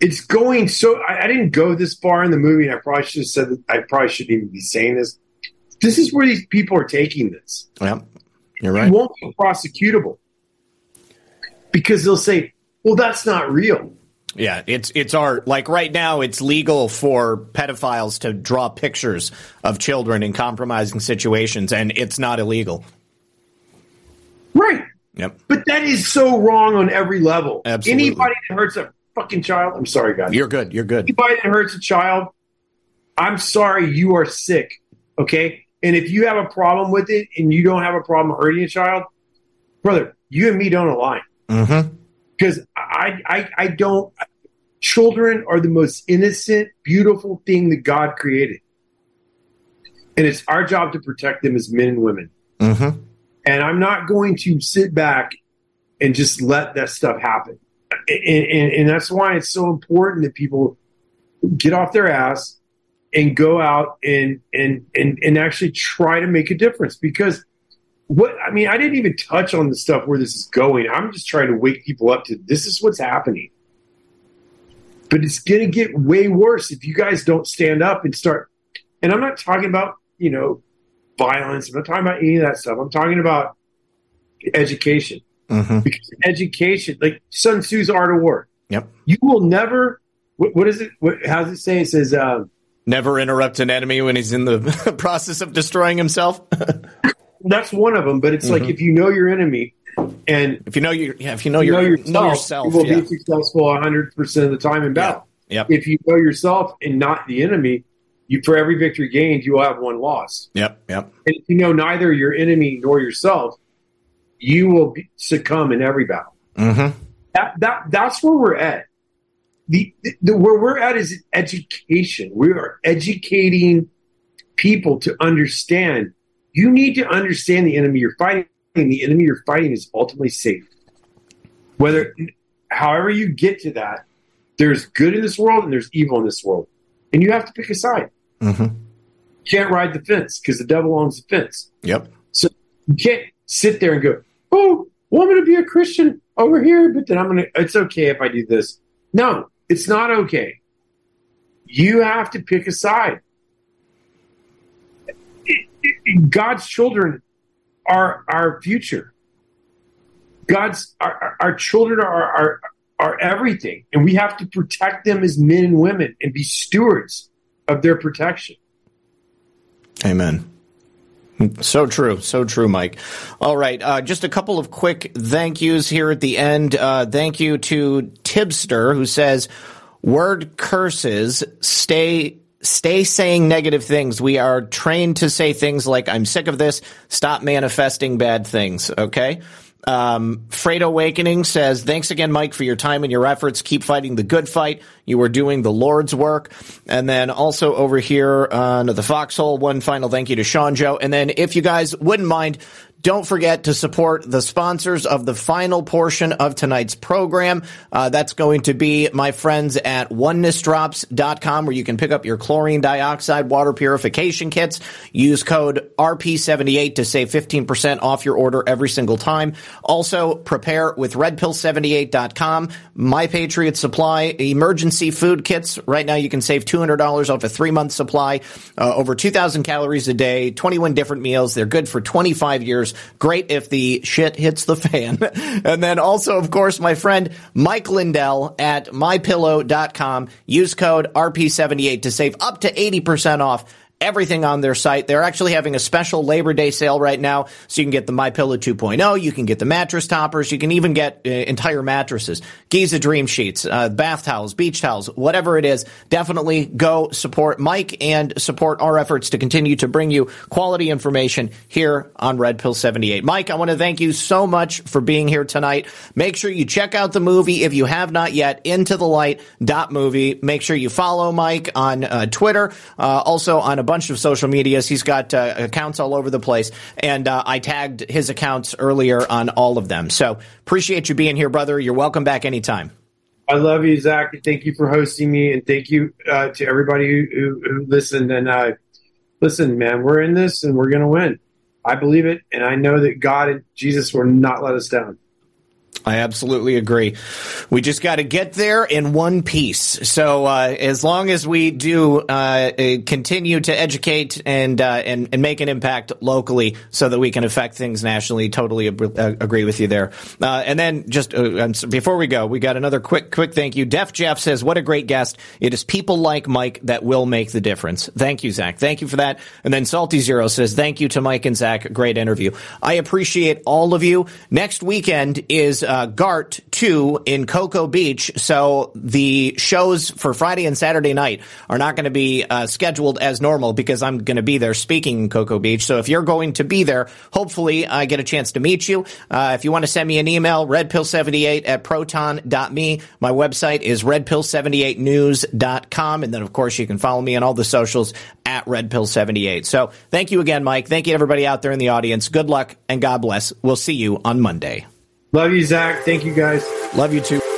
It's going so. I, I didn't go this far in the movie, and I probably should have said that. I probably shouldn't even be saying this. This is where these people are taking this. Yep. You're right. It won't be prosecutable because they'll say, "Well, that's not real." Yeah, it's it's our like right now it's legal for pedophiles to draw pictures of children in compromising situations and it's not illegal. Right. Yep. But that is so wrong on every level. Absolutely. Anybody that hurts a fucking child, I'm sorry, guys. You're good. You're good. Anybody that hurts a child, I'm sorry, you are sick. Okay? And if you have a problem with it and you don't have a problem hurting a child, brother, you and me don't align. Mm-hmm. Because I, I, I don't. Children are the most innocent, beautiful thing that God created, and it's our job to protect them as men and women. Mm-hmm. And I'm not going to sit back and just let that stuff happen. And, and, and that's why it's so important that people get off their ass and go out and and and and actually try to make a difference because what I mean I didn't even touch on the stuff where this is going. I'm just trying to wake people up to this is what's happening. But it's going to get way worse if you guys don't stand up and start and I'm not talking about you know, violence. I'm not talking about any of that stuff. I'm talking about education. Mm-hmm. Because education, like Sun Tzu's Art of War. Yep. You will never. What, what is it? What, how does it say? It says, uh, Never interrupt an enemy when he's in the process of destroying himself. that's one of them. But it's like Mhm. if you know your enemy, and if you know your, yeah, if you know your, know yourself, you will yeah. be successful 100 percent of the time in battle. Yep. If you know yourself and not the enemy, you for every victory gained, you will have one loss. Yep. Yep. And if you know neither your enemy nor yourself, you will be, succumb in every battle. Mm-hmm. That that that's where we're at. The, the where we're at is education. We are educating people to understand. You need to understand the enemy you're fighting. The enemy you're fighting is ultimately safe. Whether, however, you get to that, there's good in this world and there's evil in this world, and you have to pick a side. Mm-hmm. You can't ride the fence because the devil owns the fence. Yep. So you can't sit there and go, "Oh, well, I'm going to be a Christian over here, but then I'm going to." It's okay if I do this. No, it's not okay. You have to pick a side. God's children are our future. God's our, our children are, are are everything, and we have to protect them as men and women and be stewards of their protection. Amen. So true, so true, Mike. All right, uh, just a couple of quick thank yous here at the end. Uh, thank you to Tibster who says, "Word curses stay." Stay saying negative things. We are trained to say things like, I'm sick of this. Stop manifesting bad things. Okay. Um, Freight Awakening says, thanks again, Mike, for your time and your efforts. Keep fighting the good fight. You are doing the Lord's work. And then also over here on the Foxhole, one final thank you to Sean Joe. And then if you guys wouldn't mind, don't forget to support the sponsors of the final portion of tonight's program. Uh, that's going to be my friends at onenessdrops.com where you can pick up your chlorine dioxide water purification kits. Use code RP78 to save 15% off your order every single time. Also, prepare with redpill78.com. My Patriot Supply emergency food kits. Right now you can save $200 off a three month supply, uh, over 2,000 calories a day, 21 different meals. They're good for 25 years. Great if the shit hits the fan. and then also, of course, my friend Mike Lindell at mypillow.com. Use code RP78 to save up to 80% off everything on their site. They're actually having a special Labor Day sale right now, so you can get the My Pillow 2.0, you can get the mattress toppers, you can even get uh, entire mattresses, Giza Dream Sheets, uh, bath towels, beach towels, whatever it is. Definitely go support Mike and support our efforts to continue to bring you quality information here on Red Pill 78. Mike, I want to thank you so much for being here tonight. Make sure you check out the movie if you have not yet, Into the Light dot movie. Make sure you follow Mike on uh, Twitter, uh, also on a bunch of social medias. He's got uh, accounts all over the place, and uh, I tagged his accounts earlier on all of them. So appreciate you being here, brother. You're welcome back anytime. I love you, Zak. Thank you for hosting me, and thank you uh, to everybody who, who, listened. And uh, listen, man, we're in this, and we're going to win. I believe it, and I know that God and Jesus will not let us down. I absolutely agree. We just got to get there in one piece. So uh, as long as we do uh, uh, continue to educate and, uh, and and make an impact locally, so that we can affect things nationally, totally ab- uh, agree with you there. Uh, and then just before we go, we got another quick quick thank you. Def Jeff says, "What a great guest! It is people like Mike that will make the difference." Thank you, Zak. Thank you for that. And then Salty Zero says, "Thank you to Mike and Zak. Great interview. I appreciate all of you. Next weekend is." Uh, Gart 2 in Cocoa Beach. So the shows for Friday and Saturday night are not going to be uh, scheduled as normal because I'm going to be there speaking in Cocoa Beach. So if you're going to be there, hopefully I get a chance to meet you. Uh, if you want to send me an email, redpill78 at proton.me. My website is redpill78news.com. And then, of course, you can follow me on all the socials at redpill78. So thank you again, Mike. Thank you everybody out there in the audience. Good luck and God bless. We'll see you on Monday. Love you, Zak. Thank you, guys. Love you too.